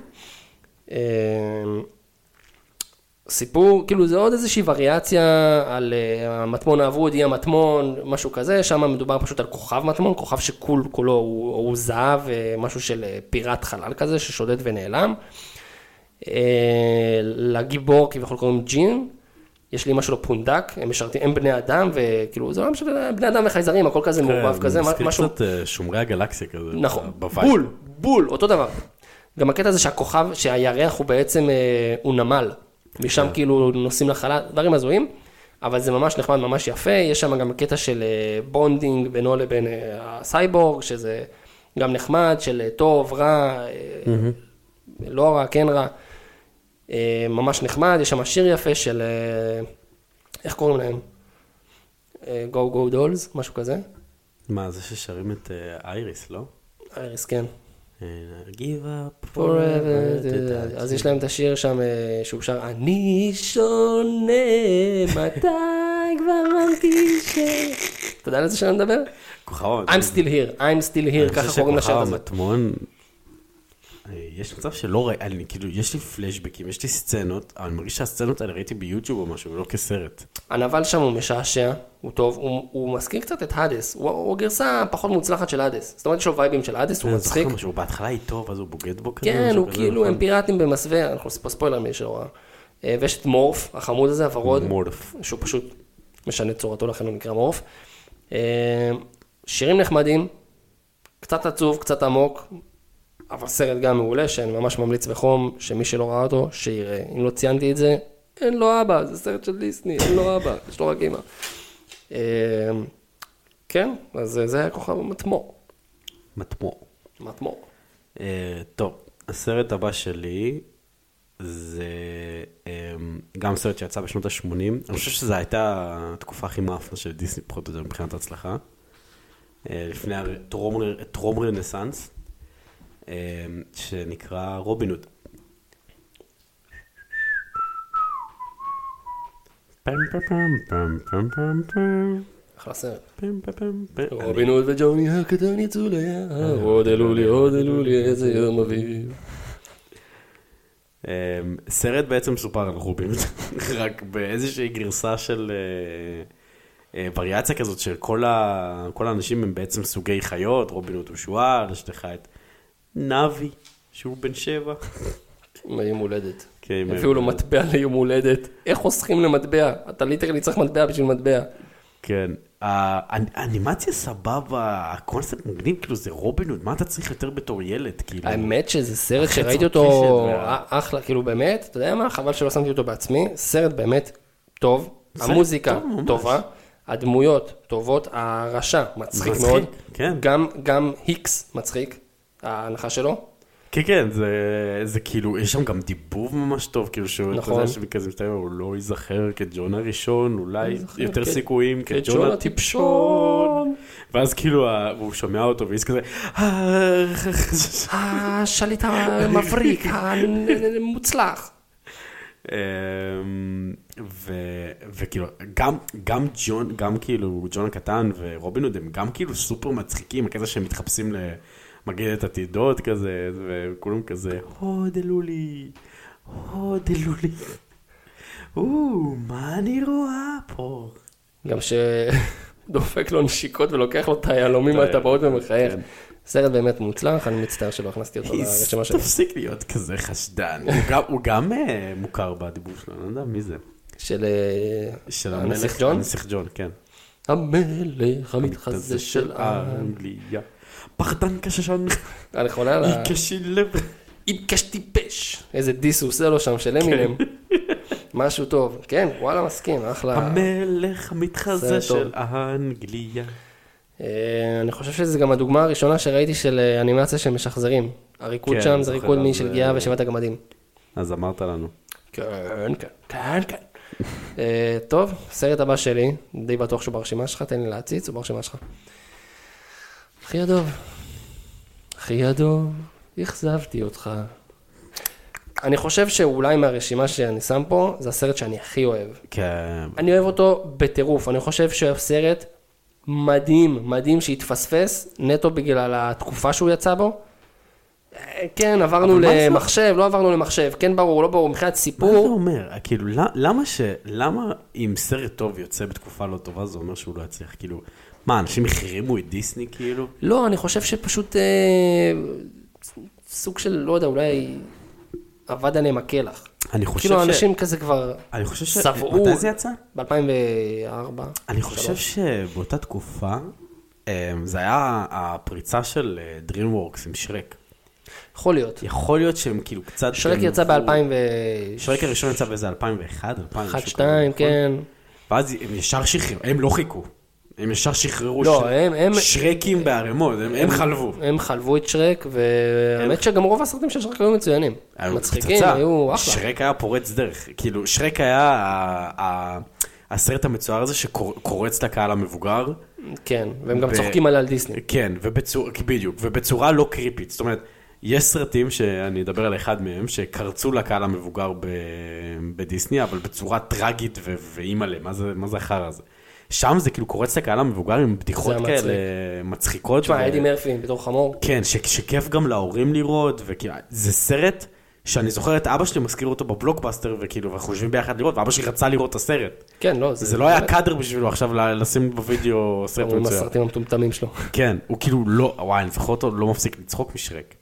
B: אה, סיפור, כאילו זה עוד איזושהי וריאציה על אה, המטמון האבוד, אי המטמון, משהו כזה, שם מדובר פשוט על כוכב מטמון, כוכב שכול כולו הוא, הוא זהב, אה, משהו של אה, פיראט חלל כזה, ששודד ונעלם. לגיבור כביכול קוראים ג'ין, יש לי אמא שלו פונדק, הם משרתים, הם בני אדם, וכאילו זה עולם של בני אדם וחייזרים, הכל כזה מעורבב כזה,
C: כן, מזכיר
B: משהו,
C: קצת אה, שומרי הגלקסיה כזה.
B: נכון. בול, בול, אותו דבר. גם הקטע הזה שהכוכב, שהירח הוא בעצם, אה, הוא נמל, משם
C: כן.
B: כאילו נוסעים לחלל, דברים הזויים, אבל זה ממש נחמד, ממש יפה, יש שם גם קטע של אה, bonding בינו לבין אה, הסייבורג, שזה גם נחמד, של טוב, רע, לא רע, כן רע, ממש נחמד, יש שם שיר יפה של, איך קוראים להם? Go Go Dolls, משהו כזה,
C: מה, זה ששרים את אייריס, לא?
B: אייריס, כן.
C: אה, Give up
B: forever,
C: forever.
B: אז יש להם את השיר שם אה, שהוא שר, אני שונה, מתי כבר אמרתי ש... אתה יודע על איזה שיר אני מדבר?
C: כוכב המטמון.
B: I'm still here, I'm still here, ככה קוראים לשיר הזה.
C: המטמון, אה, יש מצב שלא ראיתי, אני כאילו, יש לי פלשבקים, יש לי סצנות, אבל אני מרגיש שהסצנות האלה ראיתי ביוטיוב או משהו, ולא כסרט.
B: הנבל שם הוא משעשע, הוא טוב, הוא, הוא מזכיר קצת את האדס, הוא, הוא הגרסה הפחות מוצלחת של האדס. זאת אומרת, יש לו וייבים של האדס, הוא
C: אני
B: מצחיק.
C: משהו, בהתחלה איתו, ואז הוא בוגד בו כזה.
B: כן, הוא כאילו,
C: נכון?
B: הם פיראטים במסווה, אנחנו עושים פה ספוילר מי שלא ראה. אה, ויש את מורף, החמוד הזה, הוורוד.
C: מורף.
B: שהוא פשוט משנה צורתו, לכן הוא נקרא מורף. אה, שירים נחמדים, קצת עצוב, קצת עמוק, אבל סרט גם מעולה, שאני ממש ממליץ בחום, שמי שלא ראה אותו, שיראה. אם לא ציינתי את זה, אין לו אבא, זה סרט של דיסני, אין לו אבא, יש לו רק אימא. אה, כן, אז זה היה כוכב המטמור.
C: מטמור.
B: מטמור.
C: אה, טוב, הסרט הבא שלי זה אה, גם סרט שיצא בשנות ה-80. אני חושב שזו הייתה התקופה הכי מאפנה של דיסני, פחות או יותר מבחינת ההצלחה. אה, לפני טרום רנסאנס, שנקרא רובין הוד.
B: אחלה סרט. רובין הוד וג'וני הקטן יצאו ליער, עוד אלו לי, עוד אלו לי, איזה יום אביב.
C: אמ, סרט בעצם מסופר על רובין, רק באיזושהי גרסה של אה, אה, וריאציה כזאת של. כל האנשים הם בעצם סוגי חיות, רובין הוד הוא שועל, יש לך ארנבי, שהוא בן שבע.
B: מיום הולדת.
C: כן,
B: הביאו לו מטבע ליום הולדת. איך חוסכים למטבע? אתה literally צריך מטבע בשביל מטבע.
C: כן. האנ- האנימציה סבבה, הקונספט מגניב, כאילו זה רובין הוד, מה אתה צריך יותר בתור ילד, כאילו?
B: האמת שזה סרט שראיתי אותו אחלה, כאילו באמת, אתה יודע מה? חבל שלא שמתי אותו בעצמי. סרט באמת טוב, המוזיקה. טובה, הדמויות טובות, הרשע מצחיק מאוד.
C: כן.
B: גם היקס מצחיק, ההנחה שלו.
C: כן, כן, זה, זה כאילו, יש שם גם דיבוב ממש טוב, כאילו שהוא, אתה
B: נכון.
C: יודע שכזה מסתיים, הוא לא ייזכר כג'ון הראשון, אולי
B: ייזכר
C: יותר
B: כ-
C: סיכויים כג'ון הטיפשון. ואז כאילו, הוא שומע אותו, והיא כזה, "אה,
B: השליט המבריק, המוצלח.
C: אמ, ו- וכאילו, גם, גם ג'ון, גם כאילו, ג'ון הקטן ורובין הוד הם גם כאילו סופר מצחיקים, הקטע שהם מתחפשים למגדת עתידות כזה, וכולם כזה, הודלו לי, הודלו לי. או, מה אני רואה פה?
B: גם שדופק לו נשיקות ולוקח לו את היהלומים מהטבעות ומחייך.
C: כן.
B: סרט באמת מוצלח, אני מצטער שלא הכנסתי אותו לרשימה שלי.
C: תפסיק להיות כזה חשדן. הוא גם- אה, מוכר בדיבור שלו, אני לא יודע מי זה.
B: של אה, הנסיך ג'ון?
C: הנסיך ג'ון, כן.
B: המלך המתחזה של.
C: אנגליה. פחדן קששן,
B: אני חולה על ה...
C: קשי לב.
B: איבקש טיפש. איזה דיס הוא עושה לו שם של אמינם. משהו טוב. כן, וואלה מסכים, אחלה.
C: המלך המתחזה. של אנגליה.
B: אה, אני חושב שזו גם הדוגמה הראשונה שראיתי של אה, אנימציה של משחזרים. הריקוד
C: כן,
B: שם זה ריקוד משל
C: אה,
B: גיאה ושבעת הגמדים.
C: אז אמרת לנו.
B: כן, כן, כן, כן. אה, טוב, סרט הבא שלי, די בטוח שהוא ברשימה שלך, תן לי להציץ, הוא ברשימה שלך. אחי הדוב, אחי הדוב, אכזבתי אותך. אני חושב שאולי מהרשימה שאני שם פה, זה הסרט שאני הכי אוהב.
C: כן.
B: אני אוהב אותו בטירוף, אני חושב שהסרט מדהים, מדהים שהתפספס, נטו בגלל התקופה שהוא יצא בו. אה, כן, עברנו? למחשב, לא עברנו למחשב, כן ברור, לא ברור, מבחינת
C: מה זה
B: סיפור,
C: אומר? כאילו, למה- למה ש... למה אם סרט טוב יוצא בתקופה לא טובה, זה אומר שהוא לא יצליח? כאילו, מה, אנשים החרימו את דיסני, כאילו?
B: לא, אני חושב שפשוט אה, סוג של, לא יודע, אולי אבד עליהם הקלח.
C: אני חושב
B: כאילו,
C: ש...
B: אנשים כזה כבר
C: אני חושב ש...
B: שבעו.
C: מתי זה יצא?
B: ב-2004.
C: אני חושב שבאותה תקופה, אה, זה היה הפריצה של אה, DreamWorks עם שרק.
B: יכול להיות.
C: יכול להיות שהם כאילו קצת...
B: שרק יצא
C: גנבו-
B: ב-2000
C: שרק הראשון יצא באיזה 2001, 2000,
B: 1,
C: משהו
B: 2,
C: כזה, נכון?
B: כן.
C: ואז הם ישר שחררו, הם לא חיכו. הם ישר שחררו
B: לא,
C: שר-
B: הם- הם-
C: שרקים בערימות, הם- הם חלבו.
B: הם חלבו את שרק, והאמת שגם רוב הסרטים של שרק היו מצוינים.
C: היו
B: מצחיקים,
C: פצצה.
B: היו אחלה.
C: שרק היה פורץ דרך. כאילו, שרק היה ה- ה- הסרט המצויר הזה שקורץ לקהל המבוגר.
B: כן, והם גם
C: ו-
B: צוחקים על דיסני.
C: כן, ובצורה, בדיוק, ובצורה לא קריפית. זאת אומרת, יש סרטים שאני אדבר על אחד מהם, שקרצו לקהל המבוגר ב, בדיסני, אבל בצורה טרגית ו- ואימא'לה, מה זה, זה החרא הזה? שם זה כאילו קורץ לקהל המבוגר עם בדיחות
B: זה
C: כאלה
B: מצחיק.
C: מצחיקות.
B: תשמע, אדי מרפי בתור חמור.
C: כן, ש- שכיף גם להורים לראות, וכאילו, זה סרט שאני זוכר את אבא שלי מזכיר אותו בבלוקבאסטר, וכאילו, ואנחנו יושבים ביחד לראות, ואבא שלי רצה לראות את הסרט.
B: כן, לא,
C: זה לא היה קאדר בשבילו עכשיו לשים בווידאו סרט מצוין.
B: הסרטים המטומטמים שלו.
C: כן, הוא כאילו לא, וואי, אני זוכר אותו, לא מפסיק לצחוק משרק.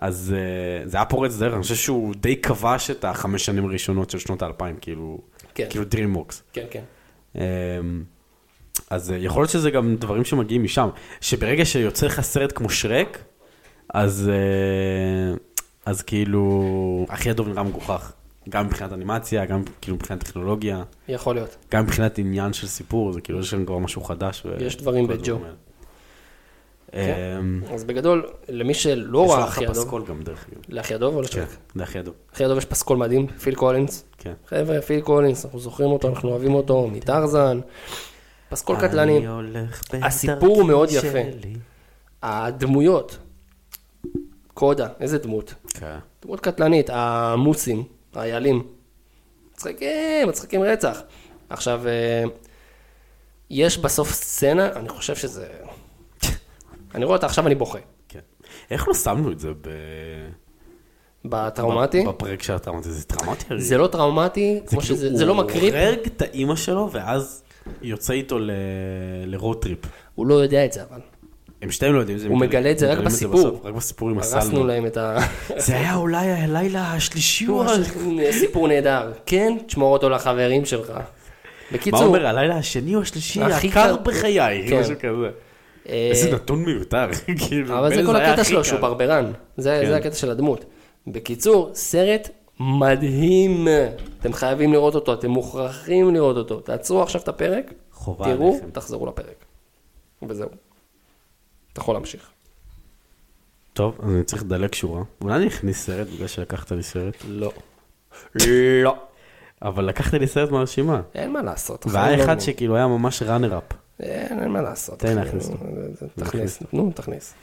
C: אז uh, זה היה פורץ דרך, אני חושב שהוא די כבש את החמש שנים הראשונות של שנות האלפיים, כאילו,
B: כן.
C: כאילו DreamWorks.
B: כן, כן.
C: Um, אז uh, יכול להיות שזה גם דברים שמגיעים משם, שברגע שיוצא לך סרט כמו שרק, אז, אה, אז כאילו, אחי הדוב נראה מגוחך. גם מבחינת אנימציה, גם כאילו מבחינת טכנולוגיה,
B: יכול להיות.
C: גם מבחינת עניין של סיפור, זה כאילו יש לנו כבר משהו חדש.
B: יש דברים בג'ו.
C: האלה. אמ,
B: אז בגדול, למי שלא
C: יש
B: ראה
C: אחלה
B: אחי הדוב,
C: פסקול גם דרך אגב.
B: לאחי הדוב או
C: כן? זה אחי הדוב.
B: אחי הדוב יש פסקול מדהים, פיל קולינס.
C: כן.
B: חבר'ה, פיל קולינס, אנחנו זוכרים אותו, אנחנו אוהבים אותו, מטרזן. פסקול קטלני. הסיפור הוא מאוד יפה. הדמויות. קודה, איזה דמות?
C: כן.
B: דמות קטלנית, המוסים, האיילים. מצחיקים, מצחיקים רצח. עכשיו, אה, יש בסוף סצנה, אני חושב שזה... אני רואה אותה עכשיו, אני בוכה.
C: כן. איך לא שמנו את זה ב...
B: בטראומטי,
C: בפרק של הטראומטי, זה טראומטי?
B: זה לא טראומטי, כמו
C: כאילו,
B: שזה, זה לא מקריפ,
C: הוא הורג את האימא שלו, ואז יוצא איתו לרוד טריפ.
B: הוא לא יודע את זה אבל.
C: הם שתיהם לא יודעים, זה
B: הוא
C: מגלה-
B: את זה רק בסיפור.
C: רק בסיפור עם
B: הרסנו
C: הסלמה.
B: להם את ה...
C: זה היה אולי הלילה השלישי או...
B: סיפור נהדר. כן, תשמור אותו לחברים שלך.
C: מה
B: בקיצור,
C: הוא אומר, הלילה השני או השלישי
B: הכי
C: הקר
B: קר-
C: בחיי,
B: כן.
C: משהו כזה.
B: אה,
C: איזה נתון מיותר, כאילו.
B: אבל זה כל הקטע שלו, שהוא. ברברן. זה
C: כן.
B: זה הקטע של הדמות. בקיצור, סרט מדהים. אתם חייבים לראות אותו, אתם מוכרחים לראות אותו. תעצרו עכשיו את הפרק, תראו. תחזרו לפרק. וזהו. אתה יכול להמשיך.
C: טוב, אז אני צריך לדלג שורה. אולי אני אכניס סרט בגלל שלקחת לי סרט.
B: לא. לא.
C: אבל לקחת לי סרט מהרשימה.
B: אין מה לעשות.
C: והיה אחד. שכאילו היה ממש ראנר אפ.
B: אין, מה לעשות.
C: תן להכניס אותו.
B: תכניס, נו, תכניס.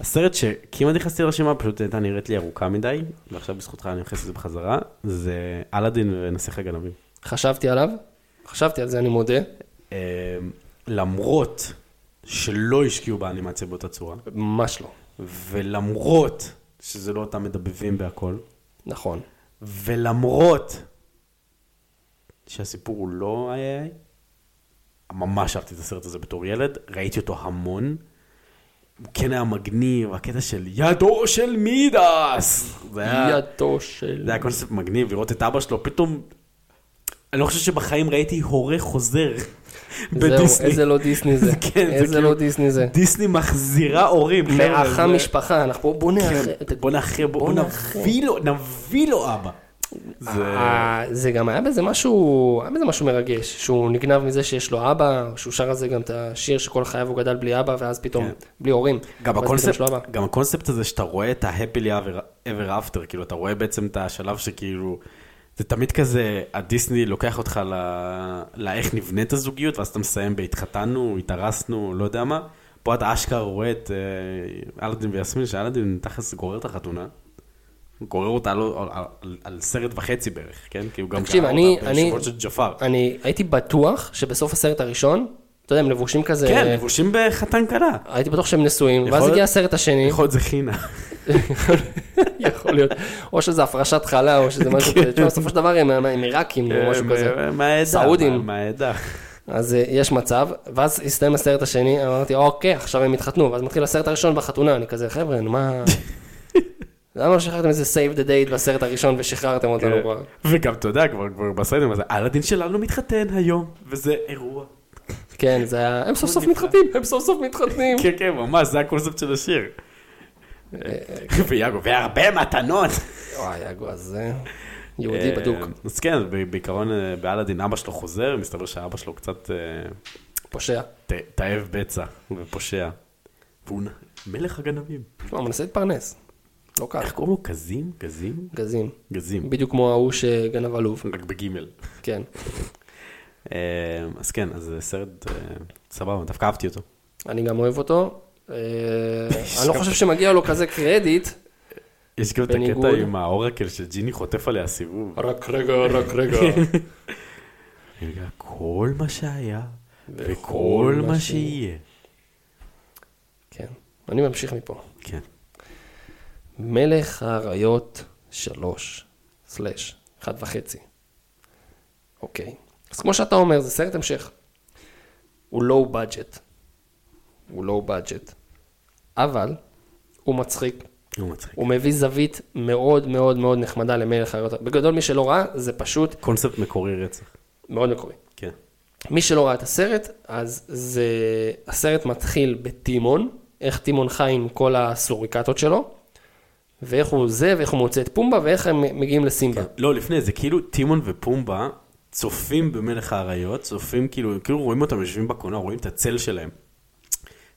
C: הסרט שכמעט נכנסתי לרשימה, פשוט הייתה נראית לי ארוכה מדי, ועכשיו בזכותך אני מכניס את זה בחזרה, זה אלאדין ונסיך הגנבים.
B: חשבתי עליו, חשבתי על זה, אני מודה.
C: אה, למרות שלא השקיעו באנימציה באותה צורה,
B: ממש לא.
C: ולמרות שזה לא אותם מדבבים בהכל,
B: נכון.
C: ולמרות שהסיפור הוא לא איי איי, ממש אהבתי את הסרט הזה בתור ילד, ראיתי אותו המון. הוא כן היה מגניב, הקטע של ידו של מידס. זה היה,
B: ידו של...
C: זה היה קונספט מגניב, לראות את אבא שלו, פתאום... אני לא חושב שבחיים ראיתי הורה חוזר
B: זהו,
C: בדיסני.
B: איזה לא דיסני זה.
C: כן, זה
B: איזה
C: כאילו-
B: לא דיסני זה.
C: דיסני מחזירה הורים.
B: מאחה
C: זה-
B: משפחה, אנחנו בוא.
C: בוא נאחר, בוא
B: בוא
C: נביא לו, נביא לו אבא. זה...
B: אה, זה גם היה בזה משהו, היה בזה משהו מרגש, שהוא נגנב מזה שיש לו אבא, שהוא שר על זה גם את השיר שכל חייו הוא גדל בלי אבא, ואז פתאום,
C: כן.
B: בלי הורים.
C: גם הקונספט. גם הקונספט הזה שאתה רואה את ה-happily ever, ever after, כאילו אתה רואה בעצם את השלב שכאילו, זה תמיד כזה, הדיסני לוקח אותך ל... לאיך נבנית הזוגיות, ואז אתה מסיים בהתחתנו, התארסנו, לא יודע מה. פה אתה אשכרה רואה את אה, אלאדין ויסמין, שאלאדין תכלס גורר את החתונה. גורר אותה על, על, על, על סרט וחצי בערך, כן? כי הוא גם
B: תקשיב, אני-
C: אותה
B: אני-
C: של ג'פר.
B: אני הייתי בטוח שבסוף הסרט הראשון, אתה יודע, הם לבושים כזה,
C: כן, לבושים בחתן כלה.
B: הייתי בטוח שהם נשואים, ואז הגיע הסרט השני,
C: יכול להיות זה חינה.
B: יכול להיות, או שזה הפרשת חלה, או שזה משהו כזה, תשמע, בסופו של דבר הם עיראקים או משהו
C: אה,
B: כזה.
C: מהעדה.
B: סעודים.
C: מה- מהעדה.
B: אז אה, יש מצב, ואז הסתיים הסרט השני, אמרתי, אוקיי, עכשיו הם התחתנו, ואז מתחיל הסרט הראשון בחתונה, אני כזה, חבר'ה, מה... למה לא שחררתם איזה save the date בסרט הראשון ושחררתם אותנו כבר?
C: וגם, אתה יודע, כבר בסרטים הזה, אלאדין שלנו מתחתן היום, וזה אירוע.
B: כן, זה היה, הם סוף סוף מתחתנים, הם סוף סוף מתחתנים.
C: כן, כן, ממש, זה הקונספט של השיר. ויאגו, והרבה מתנות.
B: וואי, אגו, אז זה יהודי
C: אה,
B: בדוק,
C: אז כן, בעיקרון אה, באלאדין אבא שלו חוזר, מסתבר שאבא שלו קצת אה,
B: פושע.
C: תאב בצע ופושע. והוא מלך הגנבים.
B: הוא מנסה להתפרנס. לא קל.
C: איך קוראים לו? גזים? גזים?
B: גזים.
C: גזים.
B: בדיוק כמו ההוא שגנב עלוב.
C: רק בגימל.
B: כן.
C: אה, אז כן, אז זה סרט אה, סבבה, דווקא אהבתי אותו.
B: אני גם אוהב אותו. אה, אני לא חושב שמגיע לו כזה קרדיט.
C: יש גם את
B: בניגוד-
C: הקטע עם האורקל שג'יני חוטף עליה סיבוב.
B: רק רגע, רק רגע.
C: רגע, כל מה שהיה
B: וכל מה. שיהיה. כן. אני ממשיך מפה.
C: כן.
B: מלך האריות שלוש, סלאש, אחד וחצי. אוקיי. אז כמו שאתה אומר, זה סרט המשך. הוא לואו בדג'ט. הוא לואו בדג'ט. אבל הוא מצחיק.
C: הוא מצחיק.
B: הוא מביא זווית מאוד מאוד מאוד נחמדה למלך האריות. בגדול, מי שלא ראה, זה פשוט
C: קונספט מקורי רצח.
B: מאוד מקורי.
C: כן.
B: מי שלא ראה את הסרט, אז זה... הסרט מתחיל בטימון, איך טימון חי עם כל הסוריקטות שלו, ואיך הוא זה, ואיך הוא מוצא את פומבה, ואיך הם מגיעים לסימבה.
C: לא, לפני זה, כאילו טימון ופומבה צופים במלך האריות, צופים כאילו, כאילו רואים אותם יושבים בקולנוע, רואים את הצל שלהם.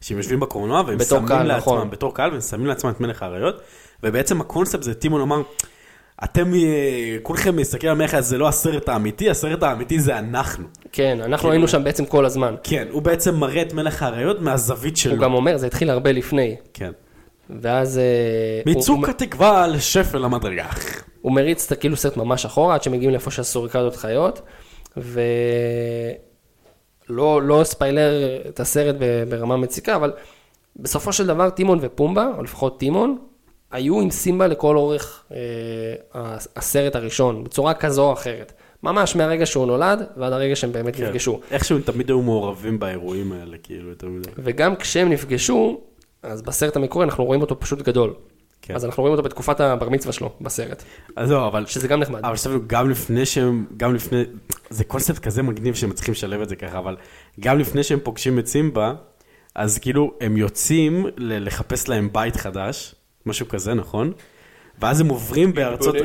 C: שהם יושבים בקולנוע והם שמים
B: קהל,
C: לעצמם,
B: נכון.
C: בתור קהל, והם שמים לעצמם את מלך האריות, ובעצם הקונספט זה טימון אמר, אתם, אה, כולכם מסתכלים על מלך האריות, זה לא הסרט האמיתי, הסרט האמיתי זה אנחנו.
B: כן, אנחנו
C: כאילו-
B: היינו שם בעצם כל הזמן.
C: כן, הוא בעצם מראה את מלך האריות מהזווית שלו.
B: הוא גם אומר, זה התחיל הרבה לפני.
C: כן.
B: ואז אה,
C: מצוק
B: הוא-
C: התקווה לשפל המדרגה.
B: הוא מריץ את הכאילו סרט ממש אחורה, עד שמגיעים לאיפה שהסוריקדות חיות, ולא לא ספיילר את הסרט ברמה מציקה, אבל בסופו של דבר טימון ופומבה, או לפחות טימון, היו עם סימבה לכל אורך אה, הסרט הראשון, בצורה כזו או אחרת. ממש מהרגע שהוא נולד ועד הרגע שהם באמת
C: כן.
B: נפגשו.
C: איכשהו הם תמיד היו מעורבים באירועים האלה, כאילו, יותר מדי.
B: וגם כשהם נפגשו, אז בסרט המקורי אנחנו רואים אותו פשוט גדול.
C: כן.
B: אז אנחנו רואים אותו בתקופת הבר מצווה שלו בסרט,
C: אז לא, אבל...
B: שזה גם נחמד.
C: אבל עכשיו גם לפני שהם, גם לפני, זה קונספט כזה מגניב שהם צריכים לשלב את זה ככה, אבל גם לפני שהם פוגשים את סימבה, אז כאילו הם יוצאים לחפש להם בית חדש, משהו כזה, נכון? ואז הם עוברים בארצות...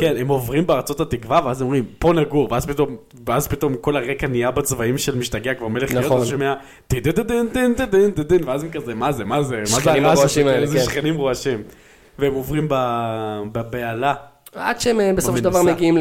C: כן, הם עוברים בארצות התקווה, ואז הם אומרים, פה נגור, ואז פתאום, ואז פתאום כל הרקע נהיה בצבעים של משתגע כבר מלך
B: נכון.
C: אתה שומע טדדן, ואז הם כזה, מה זה, מה זה, מה זה הרעש
B: האלה,
C: איזה
B: כן.
C: שכנים רועשים. והם עוברים בבהלה.
B: עד שהם בסופו של דבר. מגיעים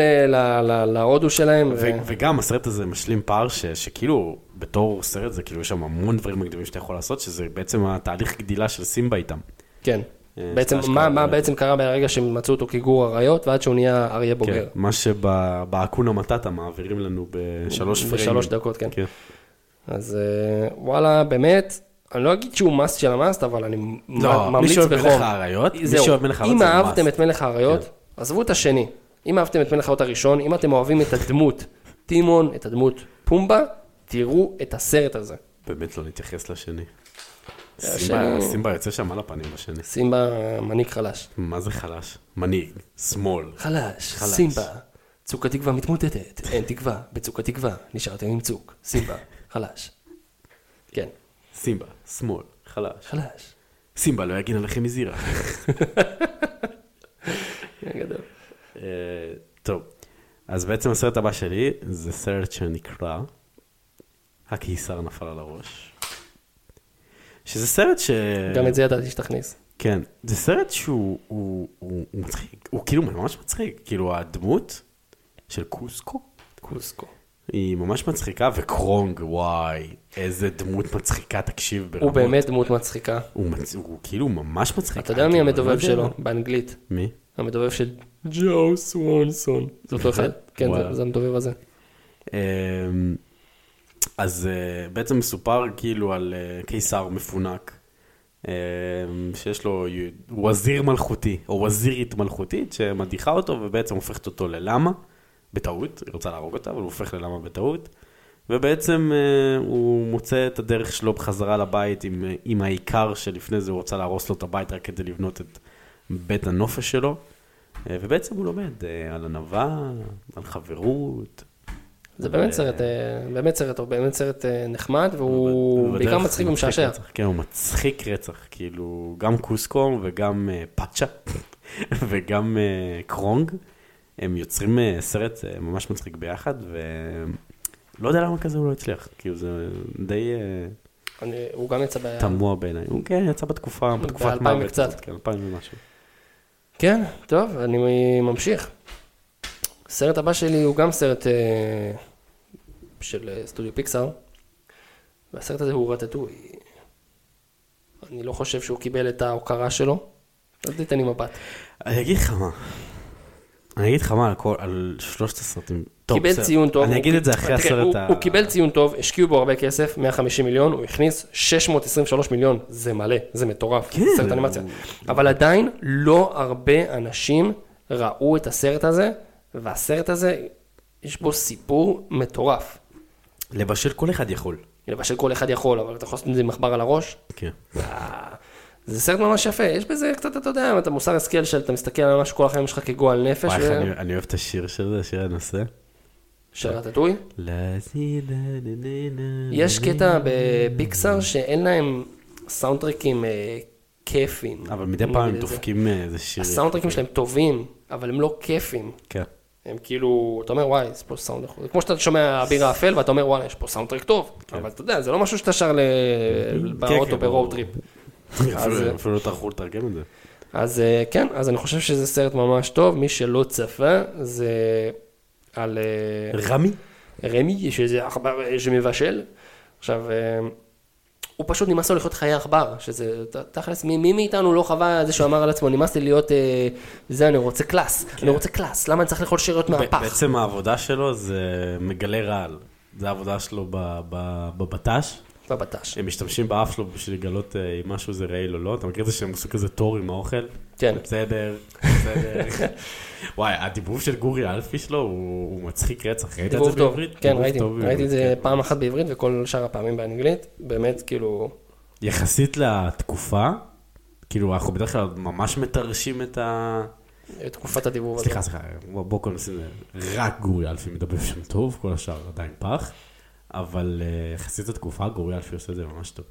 B: להודו שלהם.
C: וגם הסרט הזה משלים פער שכאילו, בתור סרט זה כאילו יש שם המון דברים מקדימים שאתה יכול לעשות, שזה בעצם התהליך גדילה של סימבה איתם.
B: כן.
C: אה,
B: בעצם, מה, מה. בעצם קרה ברגע שהם מצאו אותו כגור אריות, ועד שהוא נהיה אריה
C: כן,
B: בוגר.
C: מה שבאקונה מטאטה מעבירים לנו בשלוש פריימים.
B: בשלוש דקות, כן.
C: כן.
B: אז אה, וואלה, באמת, אני לא אגיד שהוא מאסט של המאסט, אבל אני מ-
C: לא, מי
B: ממליץ
C: שאוהב
B: בחום.
C: מלך האריות, מי שאוהב מלך האריות
B: אם
C: זה
B: אהבתם
C: must.
B: את מלך האריות,
C: כן.
B: עזבו את השני. אם אהבתם את מלך האריות הראשון, אם אתם אוהבים את הדמות טימון, את הדמות פומבה, תראו את הסרט הזה.
C: באמת לא נתייחס לשני. סימבה- יוצא שם על הפנים בשני.
B: סימבה מנהיג חלש.
C: מה זה חלש? מנהיג, שמאל.
B: חלש. סימבה. צוק התקווה מתמוטטת, אין תקווה, בצוק התקווה, נשארתם עם צוק, סימבה, חלש. כן,
C: סימבה, שמאל, חלש.
B: חלש.
C: סימבה לא יגן עליכם מזירה.
B: גדול.
C: אה, טוב, אז בעצם הסרט הבא שלי זה סרט שנקרא הקיסר נפל על הראש. שזה סרט ש...
B: גם את זה ידעתי שתכניס.
C: כן, זה סרט שהוא הוא, הוא, הוא מצחיק, הוא כאילו ממש מצחיק, כאילו הדמות של קוסקו
B: קוסקו.
C: היא ממש מצחיקה, וקרונג, וואי, איזה דמות מצחיקה, תקשיב ברמות.
B: הוא באמת דמות מצחיקה.
C: הוא, מצ... הוא כאילו ממש מצחיק.
B: אתה יודע מי
C: כאילו,
B: המדובב
C: לא.
B: שלו באנגלית?
C: מי?
B: המדובב של ג'ו סוונסון. זה אותו אחד? כן. זה- זה המדובב הזה.
C: אז אה, בעצם מסופר כאילו על אה, קיסר מפונק, אמ, שיש לו וזיר מלכותי, או וזירית מלכותית, שמדיחה אותו ובעצם הופכת אותו ללמה, בטעות, היא רוצה להרוג אותה, אבל הוא הופך ללמה בטעות, ובעצם אה, הוא מוצא את הדרך שלו בחזרה לבית עם, עם העיקר שלפני זה הוא רוצה להרוס לו את הבית רק כדי לבנות את בית הנופש שלו. אה, ובעצם הוא לומד אה, על ענווה, על חברות,
B: זה באמת סרט, אה, באמת סרט טוב, באמת סרט אה, נחמד, והוא בעיקר
C: הוא
B: מצחיק ומשעשע.
C: כן, הוא מצחיק רצח, כאילו, גם קוסקו וגם אה, פאצ'ה וגם אה, קרונג, הם יוצרים אה, סרט אה, ממש מצחיק ביחד, ולא יודע למה כזה הוא לא הצליח, כאילו זה די אה,
B: אני- הוא גם יצא ב...
C: תמוה בעיניי. הוא כן, יצא בתקופה, בתקופת
B: ב-2000
C: מוות
B: וקצת.
C: כזאת, כן, 2000 ומשהו.
B: כן, טוב, אני ממשיך. הסרט הבא שלי הוא גם סרט אה, של אה, סטודיו פיקסאר, והסרט הזה הוא רטטוי. אני לא חושב שהוא קיבל את ההוקרה שלו. אז תיתן לי מבט.
C: אני אגיד לך מה, אני אגיד לך מה על כל- על שלושת הסרטים. טוב,
B: קיבל
C: בסדר.
B: ציון טוב.
C: אני אגיד את זה אחרי הסרט ה...
B: הוא קיבל ציון טוב, השקיעו בו הרבה כסף, 150 מיליון, הוא הכניס 623 מיליון, זה מלא, זה מטורף,
C: כן.
B: סרט אנימציה. אבל עדיין לא הרבה אנשים ראו את הסרט הזה, והסרט הזה, יש בו סיפור מטורף.
C: לבשל כל אחד יכול.
B: לבשל כל אחד יכול, אבל אתה יכול לעשות את זה עם מחבר על הראש.
C: כן.
B: אה, זה סרט ממש יפה, יש בזה קצת, אתה יודע, אתה מוסר השכל של, אתה מסתכל על משהו כל החיים שלך כגועל נפש,
C: וואי,
B: ו-
C: אני- אני אוהב את השיר של זה, שיר הנושא.
B: של
C: לה
B: יש קטע בפיקסאר שאין להם, סאונדטרקים אה, כיפים.
C: אבל מדי פעם הם. דופקים אה, איזה שיר.
B: הסאונדטרקים שלהם טובים, אבל הם לא כיפים.
C: כן.
B: הם כאילו, אתה אומר, וואי, יש פה סאונד. זה כמו שאתה שומע אביר האפל ואתה אומר, וואלה, יש פה soundtrack טוב. אבל אתה יודע, זה לא משהו שאתה שר
C: כן,
B: באוטו
C: כן,
B: ב road
C: ברור.
B: trip.
C: אפילו-
B: אז-
C: אפילו לא טרחו לתרגם את זה.
B: אז אה, כן, אז אני חושב שזה סרט ממש טוב. מי שלא צפה, זה על אה,
C: רמי?
B: רמי, שזה עכבר אה, שמבשל. עכשיו, אה, הוא פשוט נמאס לו לחיות חיי עכבר, שזה תכלס, מי, מי מאיתנו לא חווה זה שהוא אמר על עצמו, נמאס לי להיות, אה, זה, אני רוצה class, אני רוצה class, למה אני צריך לאכול שאריות מהפח?
C: בעצם העבודה שלו זה מגלה רעל. זה העבודה שלו בבט"ש.
B: בבט"ש.
C: הם משתמשים באף שלו בשביל לגלות אה, אם משהו זה רעיל או לא. אתה מכיר את זה שהם עשו כזה תור עם האוכל?
B: כן.
C: בסדר, בסדר. וואי, הדיבוב של גורי אלפי שלו הוא הוא מצחיק רצח. ראית את זה בעברית?
B: כן, ראיתי,
C: טוב
B: ראיתי את זה
C: כן.
B: פעם אחת בעברית וכל שאר הפעמים באנגלית, באמת, כאילו,
C: יחסית לתקופה, כאילו אנחנו בדרך כלל ממש מטרשים את ה...
B: תקופת הדיבוב הזה.
C: סליחה, סליחה, בוא בוא קודם נשים רק גורי אלפי מדבר שם טוב, כל השאר עדיין פח, אבל אה, יחסית לתקופה גורי אלפי עושה את זה ממש טוב.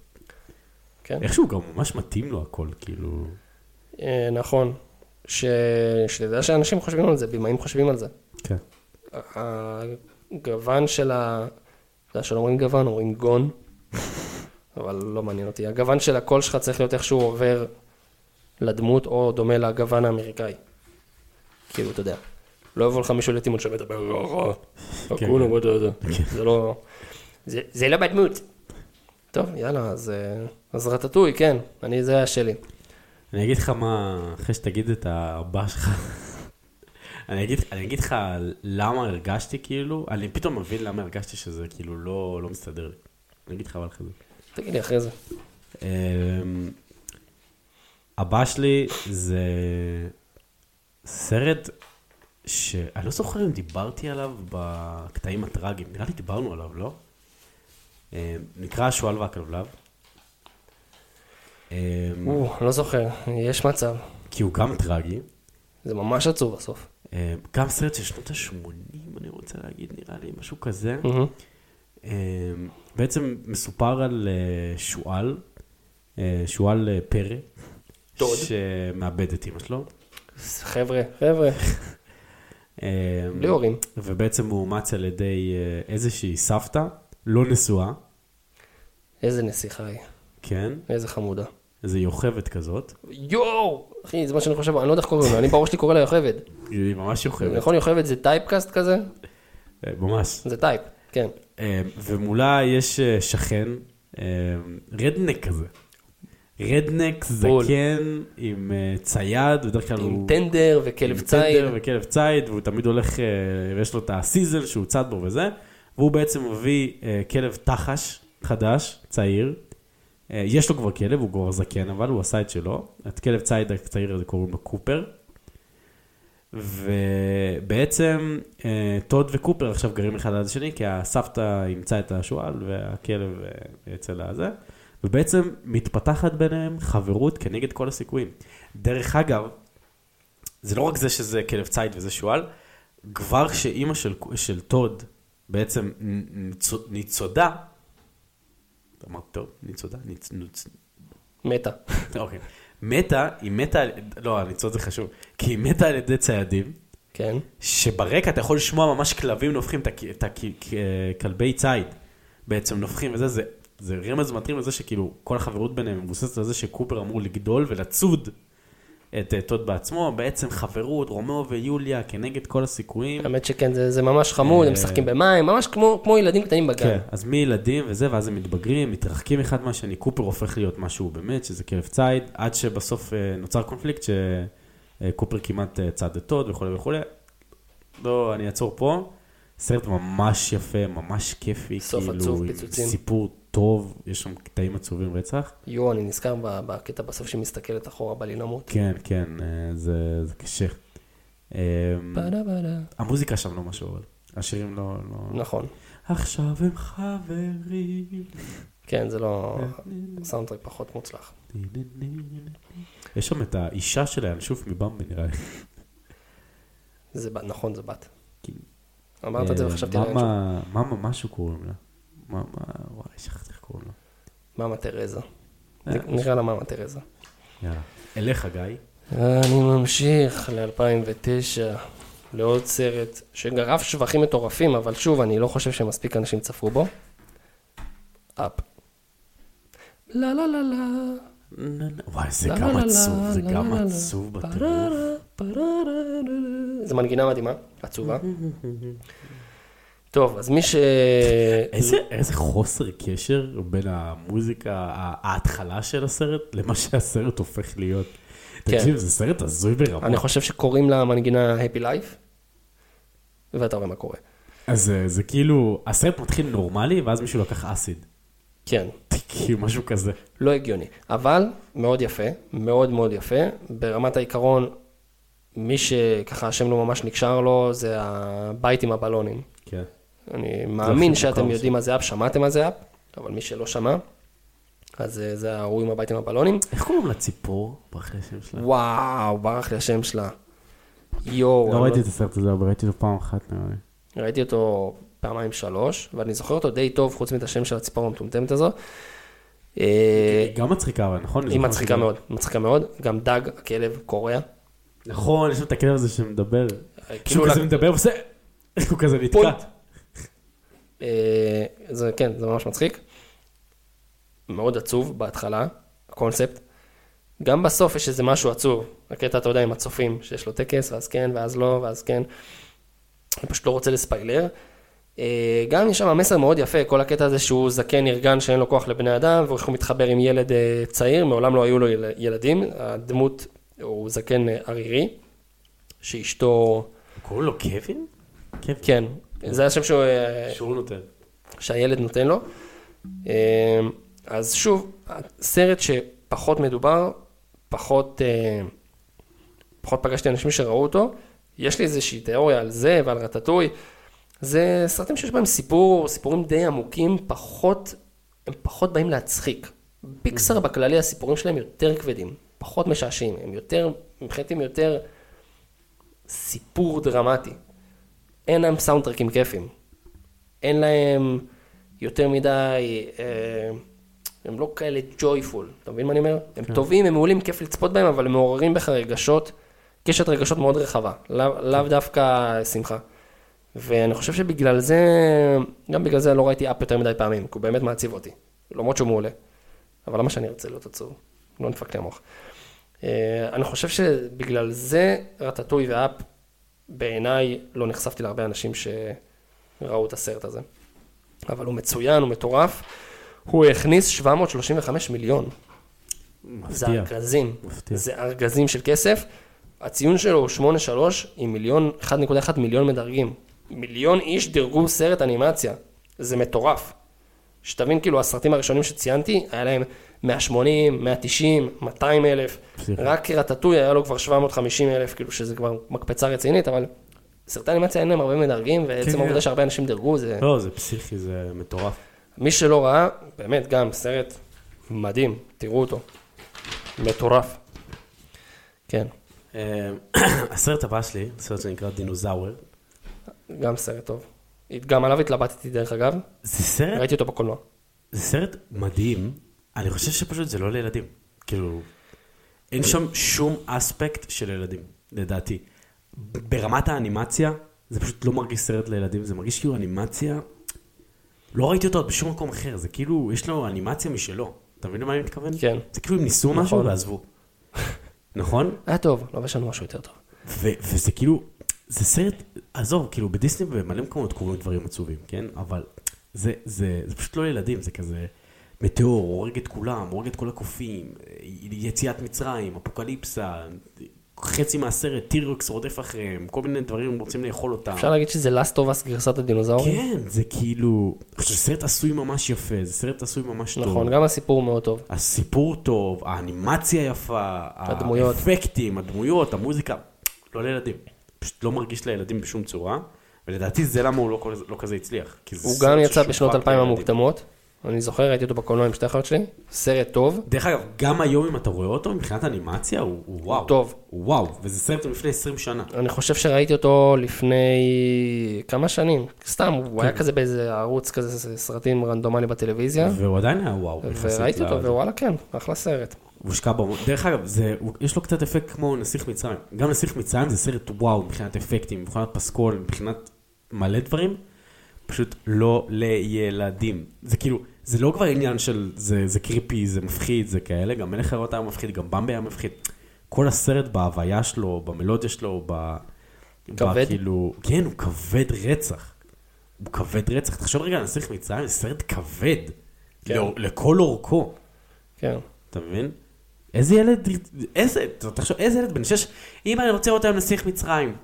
B: כן,
C: איכשהו גם ממש מתאים לו הכל, כאילו...
B: אה, נכון, ש- שתדע שאנשים חושבים על זה, במאים חושבים על זה.
C: כן.
B: הגוון של ה... אתה יודע שלא אומרים גוון, אומרים גון, אבל לא מעניין אותי. הגוון של הקול שלך צריך להיות איכשהו עובר לדמות, או דומה לגוון האמריקאי. כאילו, אתה יודע. לא יבוא לך מישהו לטימון שמדבר ככה, הכולו בדודה. זה לא... זה- לא בדמות. טוב, יאללה, אה, אז רטטוי, כן, אני, זה היה שלי.
C: אני אגיד לך מה, אחרי שתגיד את הבא שלך, אני אגיד, אני אגיד לך למה הרגשתי כאילו, אני פתאום מבין למה הרגשתי שזה כאילו לא, לא מסתדר לי. אני אגיד לך אבל אחרי זה.
B: תגיד לי אחרי זה.
C: אמ, הבא שלי זה סרט שאני לא זוכר אם דיברתי עליו בקטעים הטראגיים, נראה לי דיברנו עליו, לא? אמ, נקרא השועל והכלבלב. אמ,
B: או, לא זוכר, יש מצב.
C: כי הוא גם טרגי.
B: זה ממש עצוב בסוף.
C: אה, גם סרט של שנות ה-80, אני רוצה להגיד, נראה לי, משהו כזה. אה, בעצם מסופר על אה, שועל, אה, שועל אה, פרא. שמאבד את אמא שלו.
B: חבר'ה, חבר'ה, בלי הורים.
C: ובעצם הוא אומץ על ידי איזושהי סבתא, לא נשואה,
B: איזה נסיכה היא,
C: כן,
B: איזה חמודה.
C: איזו יוכבת כזאת.
B: יואו! אחי, זה מה שאני חושב, אני לא יודע איך קוראים לה, אני בראש שלי קורא לה יוכבד.
C: היא ממש יוכבת,
B: נכון, יוכבד זה טייפקאסט כזה?
C: אה, ממש.
B: זה טייפ, כן.
C: אה, ומולה יש אה, שכן, רדנק כזה. רדנק. זקן עם צייד, בדרך כלל
B: עם
C: הוא...
B: טנדר וכלב
C: עם
B: ציד.
C: טנדר וכלב ציד, והוא תמיד הולך, ויש לו את הסיזל שהוא צד בו וזה, והוא בעצם מביא כלב תחש חדש, צעיר. אה, יש לו כבר כלב, הוא כבר זקן, אבל הוא עשה את שלו. את כלב ציד הצעיר הזה קוראים לו קופר. ובעצם אה, טוד וקופר עכשיו גרים אחד ליד השני, כי הסבתא אימצה את השועל והכלב אה, אצל הזה, ובעצם מתפתחת ביניהם חברות כנגד כל הסיכויים. דרך אגב, זה לא רק זה שזה כלב ציד וזה שועל, כבר שאימא של, של טוד בעצם ניצו- ניצודה, אמרת טוב, ניצודה, ניצ, ניצ,
B: מתה.
C: אוקיי, מתה, היא מתה, לא, הניצוד זה חשוב, כי היא מתה על ידי ציידים,
B: כן.
C: שברקע אתה יכול לשמוע ממש כלבים נובחים, את הכלבי ציד בעצם נובחים וזה, זה, זה רמז מטרים לזה שכאילו כל החברות ביניהם מבוססת על זה שקופר אמור לגדול ולצוד את אה, טוד בעצמו, בעצם חברות, רומאו ויוליה כנגד כל הסיכויים.
B: האמת שכן, זה זה ממש חמוד, הם משחקים במים, ממש כמו כמו ילדים קטנים בגן.
C: כן, אז מילדים וזה, ואז הם מתבגרים, מתרחקים אחד מהשני, קופר הופך להיות מה שהוא באמת, שזה כלב ציד, עד שבסוף אה, נוצר קונפליקט שקופר כמעט אה, צד את טוד וכולי וכולי. לא, אני אעצור פה. סרט ממש יפה, ממש כיפי,
B: סוף
C: כאילו,
B: עצוב, פיצוצים.
C: סיפור טוב, יש שם קטעים עצובים רצח.
B: יואו, אני נזכר בקטע בסוף שהיא מסתכלת אחורה, בא לי למות.
C: כן, כן, אה, זה, זה קשה.
B: בדה בדה.
C: המוזיקה שם לא משהו, אבל השירים לא... לא...
B: נכון.
C: עכשיו הם חברים.
B: כן, זה לא... סאונדטרק פחות מוצלח.
C: יש שם את האישה של הינשוף מבמבי נראה לי.
B: זה נכון, זה בת.
C: כן.
B: אמרת את זה
C: אה,
B: וחשבתי שוב.
C: מאמה, מאמה משהו קוראים לה. מאמה, וואי, שכחתי איך קוראים לה.
B: מאמה תרזה. נראה לה מאמה תרזה.
C: יאללה. אליך, גיא.
B: אני ממשיך ל-2009, לעוד סרט שגרף שבחים מטורפים, אבל שוב, אני לא חושב שמספיק אנשים צפו בו. אפ. לה לה לה לה.
C: וואי, זה גם עצוב, זה גם. עצוב בטירוף.
B: זה מנגינה מדהימה, עצובה. טוב, אז מי ש...
C: איזה, איזה חוסר קשר בין המוזיקה, ההתחלה של הסרט, למה שהסרט הופך להיות.
B: כן.
C: תקשיב, זה סרט הזוי ברמה.
B: אני חושב שקוראים למנגינה Happy Life, ואתה רואה מה קורה.
C: אז זה- זה כאילו, הסרט מתחיל נורמלי, ואז מישהו לקח אסיד.
B: כן,
C: כאילו, משהו כזה.
B: לא הגיוני, אבל מאוד יפה, מאוד מאוד יפה. ברמת העיקרון, מי שככה השם לא ממש נקשר לו, זה הבית עם הבלונים.
C: כן.
B: אני מאמין שאתם יודעים מה זה אפ, שמעתם מה זה אפ, אבל מי שלא שמע, אז אה, זה ההוא עם הבית עם הבלונים.
C: איך קוראים לציפור? ברח לי השם שלה.
B: וואו, ברח לי השם שלה. יואו,
C: לא
B: אני
C: ראיתי את הסרט הזה, אבל ראיתי אותו פעם אחת נראה לי.
B: ראיתי אותו פעמיים שלוש, ואני זוכר אותו די טוב, חוץ מאת השם של הציפור המטומטמת הזו. אה,
C: היא גם מצחיקה, אבל נכון?
B: היא מצחיקה מאוד, מצחיקה מאוד. גם דג, הכלב, קורע.
C: נכון, יש לו את הכלב הזה שמדבר.
B: כאילו
C: שהוא כזה
B: לק-
C: מדבר ועושה... הוא כזה נתקע.
B: אה, זה כן, זה ממש מצחיק. מאוד עצוב בהתחלה, הקונספט. גם בסוף יש איזה משהו עצוב. הקטע, אתה יודע, עם הצופים, שיש לו טקס, ואז כן, ואז לא, ואז כן. אני פשוט לא רוצה לספיילר. אה, גם יש שם מסר מאוד יפה, כל הקטע הזה שהוא זקן נרגן שאין לו כוח לבני אדם, ואיך הוא מתחבר עם ילד אה, צעיר, מעולם לא היו לו יל- ילדים. הדמות הוא זקן ערירי, שאשתו,
C: קוראים לו? קווין.
B: כן, זה השם שהוא... אה,
C: שהוא נותן.
B: שהילד נותן לו. אה, אז שוב, סרט שפחות מדובר, פחות, אה, פחות פגשתי אנשים שראו אותו. יש לי איזושהי תיאוריה על זה ועל רטטוי. זה סרטים שיש בהם סיפור, סיפורים די עמוקים, פחות, הם פחות באים להצחיק. פיקסר בכללי הסיפורים שלהם יותר כבדים, פחות משעשעים, הם יותר, מבחינתי הם יותר סיפור דרמטי. אין להם סאונדטרקים כיפים. אין להם יותר מדי, אה, הם לא כאלה ג'ויפול, אתה מבין מה אני אומר? הם טובים, הם מעולים, כיף לצפות בהם, אבל הם מעוררים בך רגשות, קשת רגשות מאוד רחבה, לאו לאו דווקא שמחה. ואני חושב שבגלל זה, גם בגלל זה לא ראיתי אפ יותר מדי פעמים, כי הוא באמת מעציב אותי, למרות שהוא מעולה. אבל למה שאני ארצה להיות עצוב? לא נדפק לי המוח. אה, אני חושב שבגלל זה רטטוי ואפ, בעיניי לא נחשפתי להרבה אנשים שראו את הסרט הזה. אבל הוא מצוין, הוא מטורף. הוא הכניס 735 מיליון. זה
C: מפתיע.
B: ארגזים.
C: מפתיע.
B: זה ארגזים של כסף. הציון שלו הוא 8.3 עם מיליון, 1.1 מיליון מדרגים. מיליון איש דירגו סרט אנימציה. זה מטורף. שתבין, כאילו, הסרטים הראשונים שציינתי, היה להם 180, 190, 200 אלף. רק רטטוי היה לו כבר 750 אלף, כאילו, שזה כבר מקפצה רצינית, אבל סרטי אנימציה אין להם הרבה מדרגים, ועצם
C: כן,
B: העובדה
C: כן.
B: שהרבה אנשים דירגו, זה...
C: לא, זה פסיכי, זה מטורף.
B: מי שלא ראה, באמת, גם סרט מדהים, תראו אותו. מטורף. כן,
C: אה, הסרט הבא שלי, סרט שנקרא דינוזאוור.
B: גם סרט טוב. גם עליו התלבטתי דרך אגב,
C: זה סרט,
B: ראיתי אותו בקולנוע.
C: זה סרט מדהים, אני חושב שפשוט זה לא לילדים. כאילו, אין שם שום אספקט של ילדים, לדעתי. ברמת האנימציה, זה פשוט לא מרגיש סרט לילדים, זה מרגיש כאילו אנימציה... לא ראיתי אותו עוד בשום מקום אחר, זה כאילו, יש לו אנימציה משלו. אתה מבין למה אני מתכוון?
B: כן.
C: זה כאילו הם ניסו
B: נכון.
C: משהו ועזבו. נכון?
B: היה טוב, לא יש לנו משהו יותר טוב.
C: ו- וזה כאילו, זה סרט, עזוב, כאילו בדיסני במלא מקומות קורים דברים עצובים, כן? אבל זה, זה, זה פשוט לא ילדים, זה כזה מטאור, הורג את כולם, הורג את כל הקופים, יציאת מצרים, אפוקליפסה, חצי מהסרט, טירקס רודף אחריהם, כל מיני דברים רוצים לאכול אותם.
B: אפשר להגיד שזה of Us גרסת הדינוזאורים?
C: כן, זה כאילו, שזה סרט עשוי ממש יפה, זה סרט עשוי ממש טוב.
B: נכון, גם הסיפור מאוד טוב.
C: הסיפור טוב, האנימציה יפה,
B: הדמויות.
C: האפקטים, הדמויות, המוזיקה, לא לילדים. פשוט לא מרגיש לילדים בשום צורה, ולדעתי זה למה הוא לא, לא כזה הצליח. זה
B: הוא גם יצא בשנות 2000
C: לילדים.
B: המוקדמות, אני זוכר, ראיתי אותו בקולנוע עם שתי אחיות שלי, סרט טוב,
C: דרך אגב, גם היום אם אתה רואה אותו, מבחינת אנימציה, הוא, הוא וואו.
B: טוב.
C: הוא וואו, וזה סרט מלפני 20 שנה.
B: אני חושב שראיתי אותו לפני כמה שנים, סתם, הוא היה כזה באיזה ערוץ כזה סרטים רנדומלי בטלוויזיה,
C: והוא עדיין היה וואו.
B: וראיתי אותו,
C: לזה.
B: ווואלה כן, אחלה סרט.
C: הוא הושקע בו. דרך אגב, זה, יש לו קצת אפקט כמו נסיך מצרים. גם נסיך מצרים זה סרט וואו מבחינת אפקטים, מבחינת פסקול, מבחינת מלא דברים. פשוט לא לילדים. זה כאילו, זה לא כבר עניין של זה, זה קריפי, זה מפחיד, זה כאלה, גם מלך הריאות היה מפחיד, גם במבי היה מפחיד. כל הסרט בהוויה שלו, במלודיה שלו, ב...
B: כבד?
C: כאילו, כן, הוא כבד רצח. הוא כבד רצח. תחשוב רגע על נסיך מצרים, זה סרט כבד.
B: כן.
C: לא, לכל אורכו.
B: כן.
C: אתה מבין? איזה ילד, איזה, תחשוב, איזה ילד בן שש, אמא, אני רוצה לראות היום נסיך מצרים.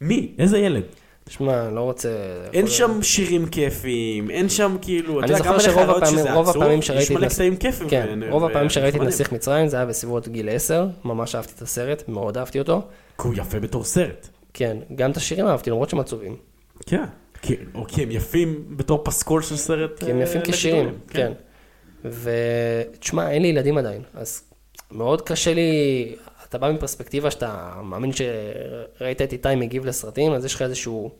C: מי? איזה ילד?
B: תשמע, אני לא רוצה...
C: אין שם שירים כיפיים, אין שם כאילו,
B: אני זוכר שרוב הפעמים, רוב הפעמים שראיתי
C: יש מלא קטעים כיפים.
B: כן,
C: ו-
B: רוב
C: ו-
B: הפעמים שראיתי את. נסיך מצרים זה היה בסביבות גיל 10, ממש אהבתי את הסרט, מאוד אהבתי אותו.
C: כי הוא יפה בתור סרט.
B: כן, גם את השירים אהבתי, למרות שהם עצובים.
C: כן. או כי הם יפים בתור פסקול של סרט.
B: כי הם
C: אה,
B: יפים כשירים,
C: לגדולים,
B: כן. ותשמע, אין לי ילדים עדיין, אז מאוד קשה לי, אתה בא מפרספקטיבה שאתה מאמין שראית את איתי מגיב לסרטים, אז יש לך איזשהו...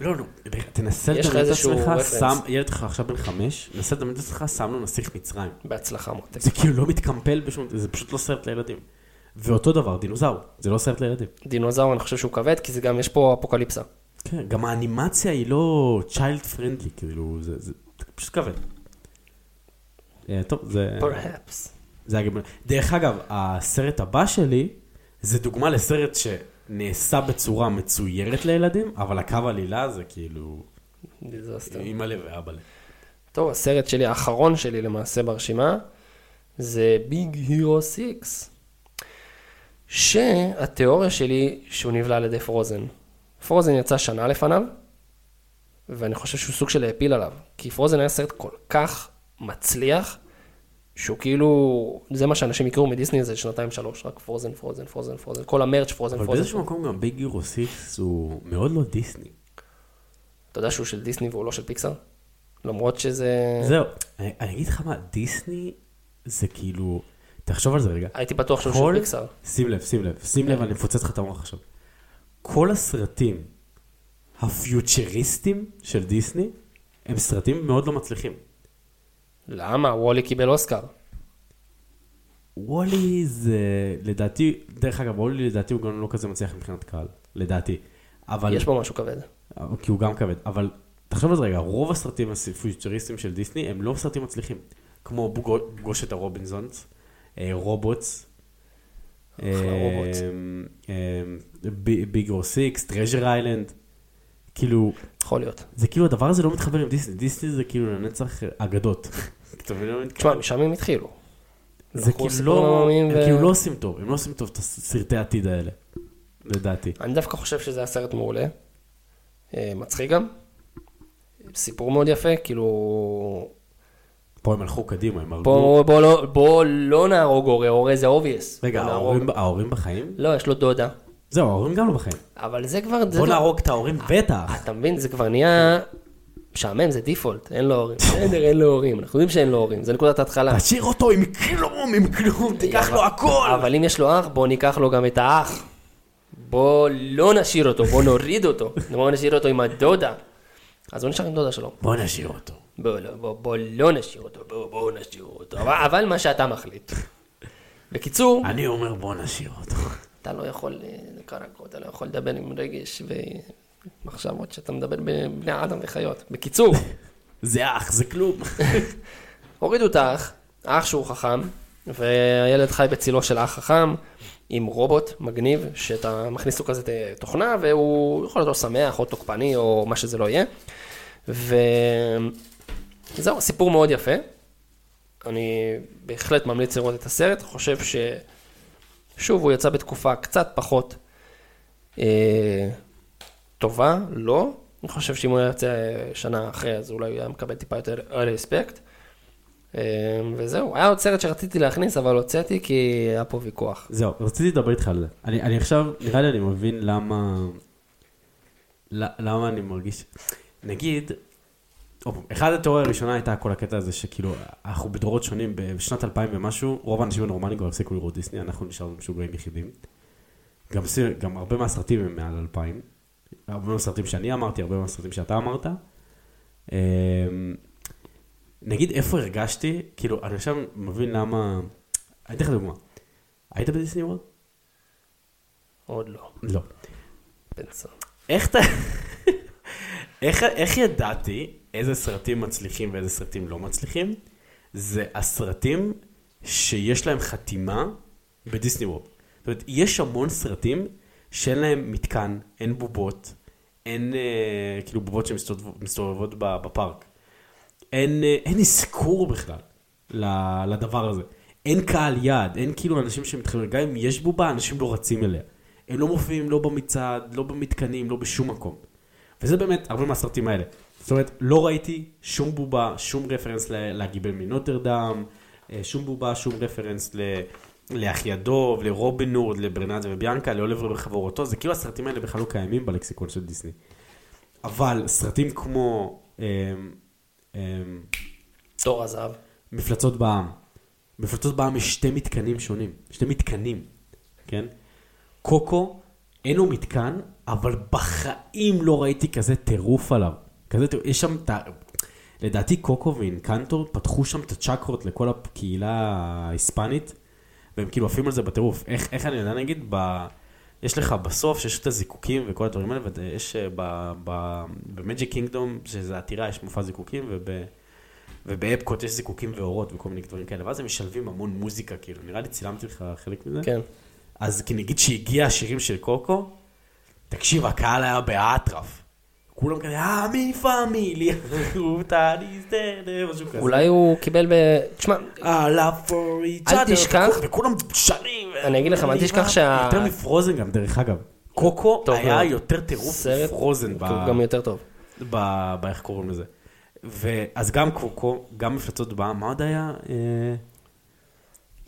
C: לא, לא, תנסה
B: לך
C: לדמיין את עצמך. שם, ילד שלך עכשיו בן חמש, נסה לדמיין את עצמך, שם לו נסיך מצרים.
B: בהצלחה מותק.
C: זה כאילו לא מתקמפל בשום, זה פשוט לא סרט לילדים. ואותו דבר, דינוזאור, זה לא סרט לילדים.
B: דינוזאור, אני חושב שהוא כבד, כי זה גם, יש פה אפוקליפסה.
C: כן, גם האנימציה היא לא child friendly, כאילו, זה, זה, פשוט כבד. אה, טוב, זה...
B: perhaps.
C: זה גם... דרך אגב, הסרט הבא שלי, זה דוגמה לסרט שנעשה בצורה מצוירת לילדים, אבל הקו עלילה זה כאילו...
B: disaster.
C: אימא'לה ואבא'לה.
B: טוב, הסרט שלי, האחרון שלי למעשה ברשימה, זה ביג הירו 6. שהתיאוריה שלי שהוא נבלע על ידי פרוזן. פרוזן יצא שנה לפניו, ואני חושב שהוא סוג של העפיל עליו. כי פרוזן היה סרט כל כך מצליח, שהוא כאילו, זה מה שאנשים יקראו מדיסני איזה שנתיים שלוש, רק פרוזן, פרוזן, פרוזן, פרוזן, כל ה merch פרוזן,
C: אבל
B: פרוזן.
C: באיזשהו מקום גם ביג הירו 6 הוא מאוד לא דיסני.
B: אתה יודע שהוא של דיסני והוא לא של פיקסאר? למרות שזה...
C: זהו, אני אני אגיד לך מה, דיסני זה כאילו... תחשוב על זה רגע.
B: הייתי בטוח שהוא של פיקסאר.
C: שים לב, שים לב, שים לב, אני מפוצץ לך את המוח עכשיו. כל הסרטים הפיוטריסטים של דיסני, הם סרטים מאוד לא מצליחים.
B: למה? וולי קיבל אוסקר.
C: וולי זה, לדעתי, דרך אגב, וולי לדעתי הוא גם לא כזה מצליח מבחינת קהל, לדעתי. אבל,
B: יש בו משהו כבד.
C: כי הוא גם כבד, אבל תחשוב על זה רגע, רוב הסרטים הפיוצ'ריסטים של דיסני הם לא סרטים מצליחים. כמו בוגו- פגוש את הרובינזונס, אה, רובוטס. אה, ביג הירו סיקס, Treasure Island, כאילו,
B: יכול להיות.
C: זה כאילו הדבר הזה לא מתחבר עם דיסני, דיסני זה כאילו לנצח אגדות. אתה מבין מה אני
B: תשמע? משם הם התחילו.
C: זה כאילו לא, הם כאילו לא עושים טוב, הם לא עושים טוב את הסרטי העתיד האלה, לדעתי.
B: אני דווקא חושב שזה היה סרט מעולה. אה, מצחיק גם. סיפור מאוד יפה, כאילו...
C: פה הם הלכו קדימה, הם הרגו...
B: בוא, בוא, לא, בוא לא נהרוג הורה, הורה זה obvious.
C: רגע, ההורים- ההורים בחיים?
B: לא, יש לו דודה.
C: זהו, ההורים גם לא בחיים.
B: אבל זה כבר... זה
C: בוא נהרוג את ההורים בטח.
B: אתה מבין, זה כבר נהיה... משעמם, זה default, אין לו הורים. בסדר, אין לו הורים. אנחנו יודעים שאין לו הורים, זה נקודת ההתחלה.
C: תשאיר אותו עם כלום, עם כלום, תיקח לו הכל.
B: אבל אם יש לו אח, בוא ניקח לו גם את האח. בוא לא נשאיר אותו, בוא נוריד אותו. בוא נשאיר אותו עם הדודה. אז הוא נשאר עם דודה שלו.
C: בוא נשאיר אותו.
B: בוא, לא, בוא, בוא לא נשאיר אותו, בוא, בוא נשאיר אותו. אבל, אבל מה שאתה מחליט. בקיצור,
C: אני אומר בוא נשאיר אותו.
B: אתה לא יכול, אה, קרקו, אתה לא יכול לדבר עם רגש ומחשבות שאתה מדבר בבני אדם וחיות. בקיצור,
C: זה אח, זה כלום.
B: הורידו את האח, האח שהוא חכם, והילד חי בצילו של אח חכם, עם רובוט מגניב, שאתה מכניס לו כזה תוכנה, והוא יכול להיות או שמח, או תוקפני, או מה שזה לא יהיה. וזהו, סיפור מאוד יפה. אני בהחלט ממליץ לראות את הסרט, חושב ש... שוב, הוא יצא בתקופה קצת פחות אה, טובה, לא. אני חושב שאם הוא יוצא שנה אחרי, אז אולי הוא היה מקבל טיפה יותר רספקט. אה, וזהו, היה עוד סרט שרציתי להכניס, אבל הוצאתי כי היה פה ויכוח.
C: זהו, רציתי לדבר איתך על זה. אני, אני עכשיו, נראה לי אני מבין למה... למה אני מרגיש... נגיד, אחד התיאוריה הראשונה הייתה כל הקטע הזה שכאילו, אנחנו בדורות שונים, בשנת 2000 ומשהו, רוב האנשים הנורמליים כבר הפסיקו לראות דיסני, אנחנו נשארנו משוגעים יחידים. גם, גם הרבה מהסרטים הם מעל 2000. הרבה מהסרטים שאני אמרתי, הרבה מהסרטים שאתה אמרת. אמ, נגיד איפה הרגשתי, כאילו, אני עכשיו מבין למה... אני אתן לך דוגמה. היית בדיסני וורד?
B: עוד לא.
C: לא.
B: זונה.
C: איך אתה... איך, איך ידעתי איזה סרטים מצליחים ואיזה סרטים לא מצליחים? זה הסרטים שיש להם חתימה בדיסני וורד. זאת אומרת, יש המון סרטים שאין להם מתקן, אין בובות, אין אה, כאילו בובות שמסתובבות בפארק. אין, אה, אין אזכור בכלל לדבר הזה. אין קהל יעד, אין כאילו אנשים שמתחילים, גם אם יש בובה, אנשים לא רצים אליה. הם לא מופיעים לא במצעד, לא במתקנים, לא בשום מקום. וזה באמת הרבה מהסרטים האלה. זאת אומרת, לא ראיתי שום בובה, שום רפרנס לגיבל מנוטרדם, אה, שום בובה, שום רפרנס ל... לאחי הדוב, לרובין הוד, לברנדזה וביאנקה, לאוליבר וחבורתו, זה כאילו הסרטים האלה בכלל לא קיימים בלקסיקון של דיסני. אבל סרטים כמו אמ, אמ,
B: תור הזהב.
C: מפלצות בעם, מפלצות בעם יש שתי מתקנים שונים, שתי מתקנים, כן? קוקו, אין לו מתקן, אבל בחיים לא ראיתי כזה טירוף עליו. כזה טירוף, יש שם את ה... לדעתי קוקו ואינקנטו פתחו שם את הצ'קרות לכל הקהילה ההיספנית, והם כאילו עפים על זה בטירוף. איך, איך אני יודע נגיד, ב... יש לך בסוף שיש את הזיקוקים וכל הדברים האלה, ויש במג'יק קינגדום, שזה עתירה, יש מופע זיקוקים, וב... ובאפקוט יש זיקוקים ואורות וכל מיני דברים כאלה, ואז הם משלבים המון מוזיקה, כאילו, נראה לי צילמתי לך חלק מזה.
B: כן.
C: אז נגיד שהגיע השירים של קוקו, תקשיב, הקהל היה באטרף. כולם כזה, אה, מי פמיליה, רותה ניסטר, משהו כזה.
B: אולי הוא קיבל ב... תשמע,
C: I love for each
B: אל
C: other,
B: תשכח-
C: וכו- וכולם שרים.
B: אני אגיד לך, אל תשכח שה-
C: יותר מפרוזן גם, דרך אגב. קוקו היה. יותר טירוף מפרוזן
B: הוא גם יותר טוב.
C: ב- באיך קוראים לזה. ואז גם קוקו, גם מפלצות בעם, מה עוד היה? אה,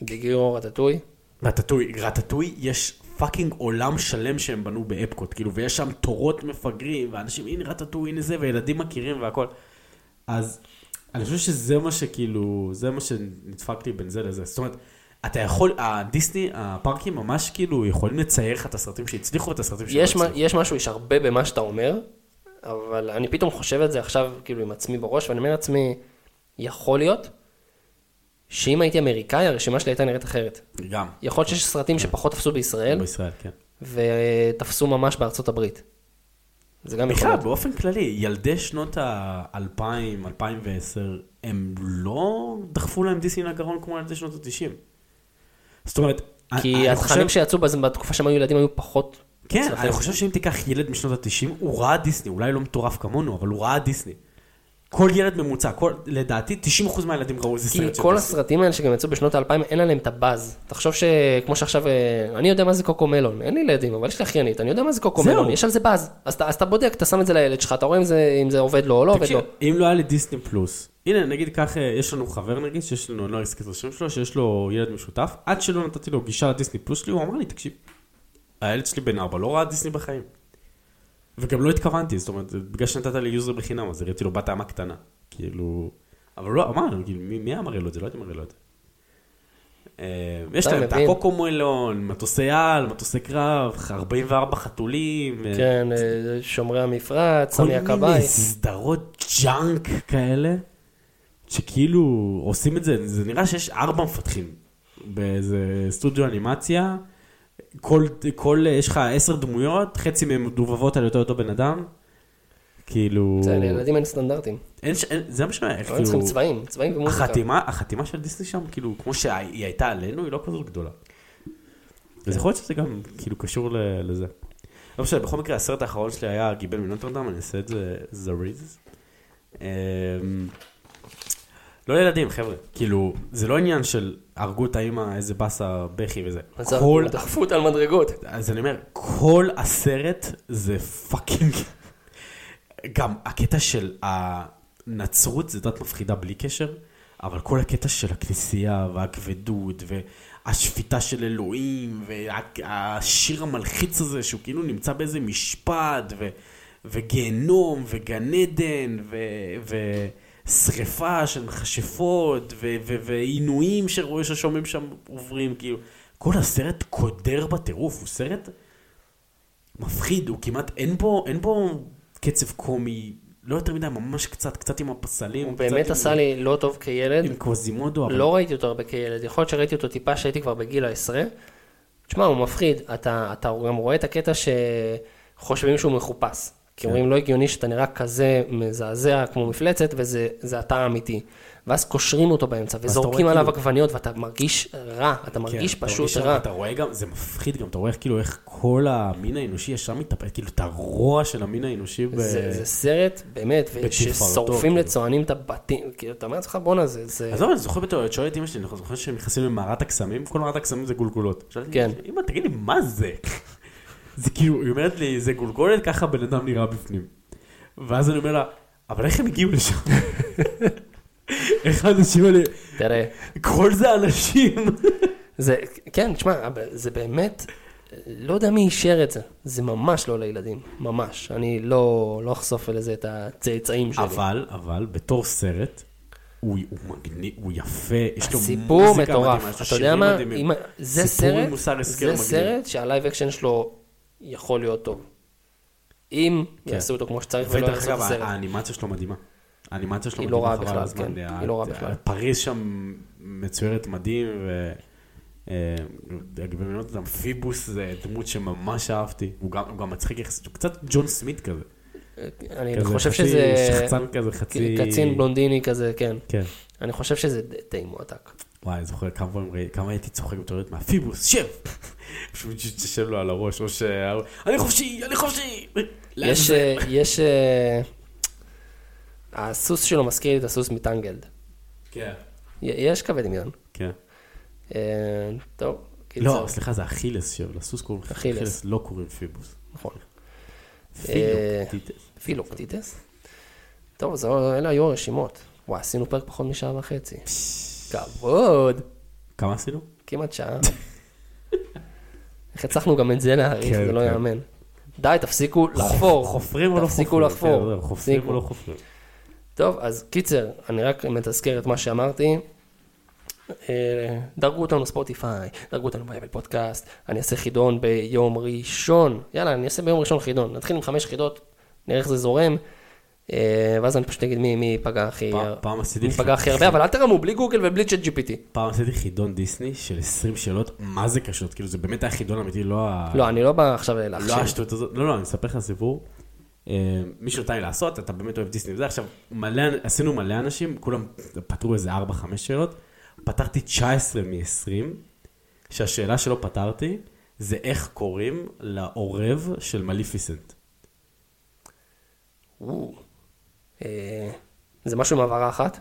B: הירו, רטטוי.
C: רטטוי, רטטוי יש פאקינג עולם שלם שהם בנו באפקוט, כאילו, ויש שם תורות מפגרים, ואנשים, הנה רטטוי, הנה זה, וילדים מכירים והכל. אז אני חושב שזה מה שכאילו, זה מה שנדפק לי בין זה לזה. זאת אומרת, אתה יכול, הדיסני, הפארקים ממש כאילו יכולים לצייר לך את הסרטים שהצליחו ואת הסרטים שלא הצליחו.
B: יש משהו, יש הרבה במה שאתה אומר, אבל אני פתאום חושב את זה עכשיו, כאילו, עם עצמי בראש, ואני אומר לעצמי, יכול להיות שאם הייתי אמריקאי, הרשימה שלי הייתה נראית אחרת.
C: גם.
B: יכול להיות שיש סרטים שפחות תפסו בישראל,
C: בישראל, כן.
B: ותפסו ממש בארצות הברית. זה גם יכול להיות.
C: באופן כללי, ילדי שנות ה-2000, 2010, הם לא דחפו להם דיסני לגרון כמו ילדי שנות ה-90. זאת אומרת,
B: כי התכנים שיצאו בתקופה שהם היו ילדים היו פחות...
C: כן. אני חושב שאם תיקח ילד משנות ה-90, הוא ראה דיסני, אולי לא מטורף כמונו, אבל הוא ראה דיסני. כל ילד ממוצע, כל, לדעתי 90% מהילדים ראו איזה
B: כי
C: סרט של
B: כל
C: דיסני.
B: הסרטים האלה שגם יצאו בשנות האלפיים, אין עליהם את הבאז. תחשוב שכמו שעכשיו, אה, אני יודע מה זה קוקו מלון, אין לי ילדים, אבל יש לי אחיינית, אני יודע מה זה קוקו. מלון, יש על זה באז. אז אז אתה בודק, אתה שם את זה לילד שלך, אתה רואה אם זה- אם זה עובד לו או לא עובד לו.
C: אם לא היה לי דיסני פלוס, הנה נגיד כך, אה, יש לנו חבר נגיד, שיש לנו, אני לא אזכיר את השם שלו, שיש לו ילד משותף, עד שלא נתתי לו גישה לדיסני פלוס שלי, הוא אמר לי, תקשיב, הילד שלי בן ארבע, לא ראה דיסני בחיים. וגם לא התכוונתי, זאת אומרת, בגלל שנתת לי user בחינם, אז הראיתי לו בת הים הקטנה. כאילו, אבל לא, אמרנו, כאילו, מי מי היה מראה לו את זה? לא הייתי מראה לו את זה. אה, יש להם את
B: מבין.
C: הקוקו מלון, מטוסי על, מטוסי קרב, 44 חתולים.
B: כן, אה, שומרי המפרץ,
C: כל
B: סמי
C: מיני
B: הכבאי.
C: סדרות junk כאלה, שכאילו עושים את זה, זה נראה שיש ארבע מפתחים באיזה סטודיו אנימציה, כל, כל, יש לך עשר דמויות, חצי מהן מדובבות על יותר אותו בן אדם, כאילו,
B: זה לילדים אין סטנדרטים.
C: אין, ש- אין, זה מה שאני אומר, איך
B: הם
C: כאילו,
B: צריכים צבעים, צבעים ומוזיקה.
C: החתימה, החתימה של דיסני שם, כאילו, כמו שהיא הייתה עלינו, היא לא כזאת גדולה. אז יכול להיות שזה גם, כאילו, קשור ל- לזה. לא משנה, בכל מקרה, הסרט האחרון שלי היה גיבן מנוטרדם, אני אעשה את זה זריז. לא ילדים, חבר'ה. כאילו, זה לא עניין של הרגו את האמא, איזה באסה, בכי וזה.
B: אז
C: כל,
B: דחפו אותה על מדרגות.
C: אז אני אומר, כל הסרט זה fucking... גם הקטע של הנצרות זה דת מפחידה בלי קשר, אבל כל הקטע של הכנסייה והכבדות והשפיטה של אלוהים והשיר המלחיץ הזה שהוא כאילו נמצא באיזה משפט ו... וגיהנום, וגן עדן, ו... ושריפה של מכשפות. ועינויים שרואה ששומעים שם עוברים, כאילו, כל הסרט קודר בטירוף, הוא סרט מפחיד, הוא כמעט, אין בו, אין בו קצב קומי, לא יותר מדי, ממש קצת, קצת עם הפסלים.
B: הוא באמת
C: עם-
B: עשה לי לא טוב כילד.
C: עם קווזימודו, אבל...
B: לא ראיתי אותו הרבה כילד, יכול להיות שראיתי אותו טיפה שהייתי כבר בגיל העשרה. תשמע, הוא מפחיד, אתה, אתה גם רואה את הקטע שחושבים שהוא מחופש. כי אומרים, לא הגיוני שאתה נראה כזה מזעזע כמו מפלצת, וזה זה אתה האמיתי. ואז קושרים אותו באמצע, וזורקים עליו
C: כאילו-
B: עגבניות, ואתה מרגיש רע, אתה מרגיש
C: כן, אתה
B: פשוט
C: מרגיש
B: רע.
C: אתה רואה גם, זה מפחיד גם, אתה רואה כאילו איך כל המין האנושי ישר מתאפק, כאילו את הרוע של המין האנושי. ב-
B: זה, זה סרט, באמת, וששורפים
C: כאילו.
B: לצוענים את הבתים, כאילו, אתה אומר לעצמך, בואנה, זה... זה...
C: עזוב, אני זוכר בתור, את שואלת אמא שלי, אני זוכר שהם נכנסים למערת הקסמים, כל מערת הקסמים זה גולגולות.
B: כן.
C: אמא, תגידי, מה זה? זה כאילו, היא אומרת לי, זה גולגולת, ככה בן אדם נראה בפנים. ואז אני אומר לה, אבל איך הם הגיעו לשם? איך האנשים האלה,
B: תראה,
C: כל זה אנשים.
B: זה, כן, תשמע, זה באמת, לא יודע מי אישר את זה. זה ממש לא לילדים, ממש. אני לא, לא אחשוף לזה את הצאצאים שלי.
C: אבל, אבל, בתור סרט, הוא הוא מגניב, הוא יפה, יש לו מוזיקה
B: מטורף.
C: מדהימה, יש לו
B: אתה יודע מה? אם- זה סרט, זה. סרט שה live action שלו יכול להיות טוב. אם
C: כן.
B: יעשו אותו כמו שצריך ולא יעשו את הסרט.
C: האנימציה שלו מדהימה. האנימציה שלו
B: לא
C: מדהימה, חבל הזמן.
B: כן, היא לא רעה בכלל.
C: פריז שם מצוירת מדהים, ו... אה, הגברת אמפיבוס זה דמות שממש אהבתי, הוא גם, הוא גם מצחיק יחסית, הוא קצת ג'ון סמית כזה.
B: אני
C: כזה
B: חושב שזה...
C: שחצן כזה, חצי...
B: קצין בלונדיני כזה, כן.
C: כן.
B: אני חושב שזה די מועתק.
C: וואי, אני זוכר כמה כמה הייתי צוחק בתוריות מהפיבוס, שב! פשוט תשב לו על הראש, או ש... אני חופשי, אני חופשי!
B: יש, אה, יש... אה, הסוס שלו מזכיר לי את הסוס מטנגלד.
C: כן.
B: יש כבד דמיון.
C: כן.
B: אה, טוב.
C: לא, סליחה, זה אכילס, שלסוס קוראים
B: אכילס.
C: אכילס, לא קוראים פיבוס.
B: נכון.
C: פילוק, טיטס.
B: פילוקטיטס. טוב, אלה היו הרשימות. וואי, עשינו פרק פחות משעה וחצי. כבוד.
C: כמה עשינו?
B: כמעט שעה. איך הצלחנו גם את זה להאריך,
C: כן,
B: זה לא
C: כן.
B: יאמן. די, תפסיקו לחפור.
C: חופרים או לא חופרים?
B: תפסיקו לחפור.
C: כן, חופרים. או לא חופרים?
B: טוב, אז קיצר, אני רק מתזכר את מה שאמרתי. אה, דרגו אותנו בספוטיפיי, דרגו אותנו באבל פודקאסט, אני אעשה חידון ביום ראשון, יאללה, אני אעשה ביום ראשון חידון, נתחיל עם חמש חידות, נראה איך זה זורם, ואז אני פשוט אגיד מי, מי פגע הכי, הרבה, אבל אל תרמו, בלי גוגל ובלי צ'אט GPT.
C: פעם עשיתי חידון דיסני של 20 שאלות, מה זה קשות? כאילו זה באמת היה חידון אמיתי, לא ה...
B: לא, אני לא בא עכשיו
C: לא
B: להכשיר.
C: השטות הזאת, לא, לא, אני אספר לך סיפור. אה, מישהו נתן לי לעשות, אתה באמת אוהב דיסני וזה, עכשיו, מלא, עשינו מלא אנשים, כולם פתרו איזה 4-5 שאלות, פתרתי 19 מ-20, שהשאלה שלא פתרתי, זה איך קוראים לעורב של מליפיסנט.
B: אה, זה משהו עם הבהרה אחת?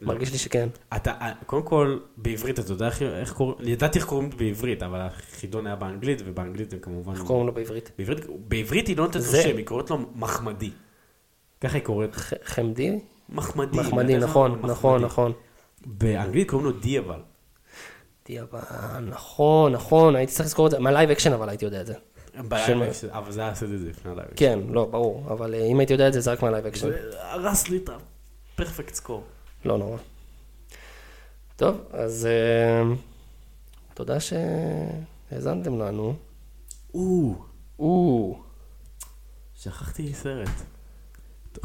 B: מרגיש לי שכן.
C: אתה, אה, קודם כל, בעברית, אתה יודע איך, קוראים, ידעתי איך קוראים בעברית, אבל החידון היה באנגלית, ובאנגלית הם כמובן...
B: איך קוראים לו בעברית?
C: בעברית, בעברית היא לא נותנת לו
B: זה-
C: שם, היא קוראת לו מחמדי. ככה היא קוראת,
B: חמדי?
C: מחמדי.
B: מחמדי, נכון. נכון, נכון.
C: באנגלית קוראים לו דיאבל.
B: דיאבל, נכון, נכון, הייתי צריך לזכור את זה, מה live action אבל הייתי יודע את זה.
C: אבל זה היה עשיתי את זה לפני ה live.
B: כן, לא, ברור, אבל אה, אם הייתי יודע את זה, זה רק מה live action.
C: זה הרס לי את ה perfect score.
B: לא נורא. טוב, אז אה, תודה שהאזנתם לנו.
C: או,
B: או,
C: שכחתי סרט.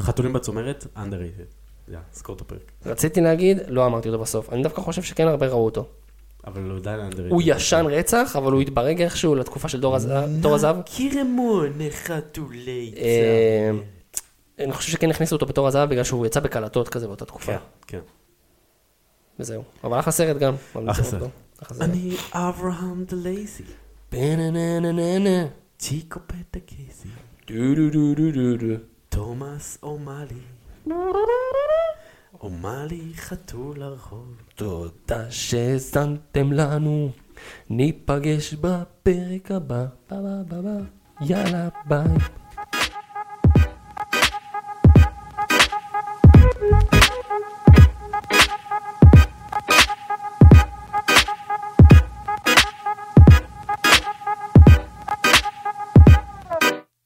C: חתולים בצומרת, underrated. סקור את הפרק.
B: רציתי להגיד, לא אמרתי אותו בסוף. אני דווקא חושב שכן הרבה ראו אותו.
C: אבל הוא עדיין underrated.
B: הוא ישן רצח, אבל הוא התברג איכשהו לתקופה של דור הז- דור הזהב.
C: קירמון, חתולי
B: אה, אני חושב שכן הכניסו אותו בתור הזהב בגלל שהוא יצא בקלטות כזה באותה תקופה.
C: כן, כן.
B: וזהו. אבל אחלה סרט גם.
C: אחלה סרט. אני אברהם דלייסי,
B: פננננננה.
C: ג'וזפה קייסי,
B: דו דו דו דו דו דו.
C: תומאס אומאלי, אומאלי חתול הרחוב.
B: תודה שהאזנתם לנו, ניפגש בפרק הבא, יאללה ביי.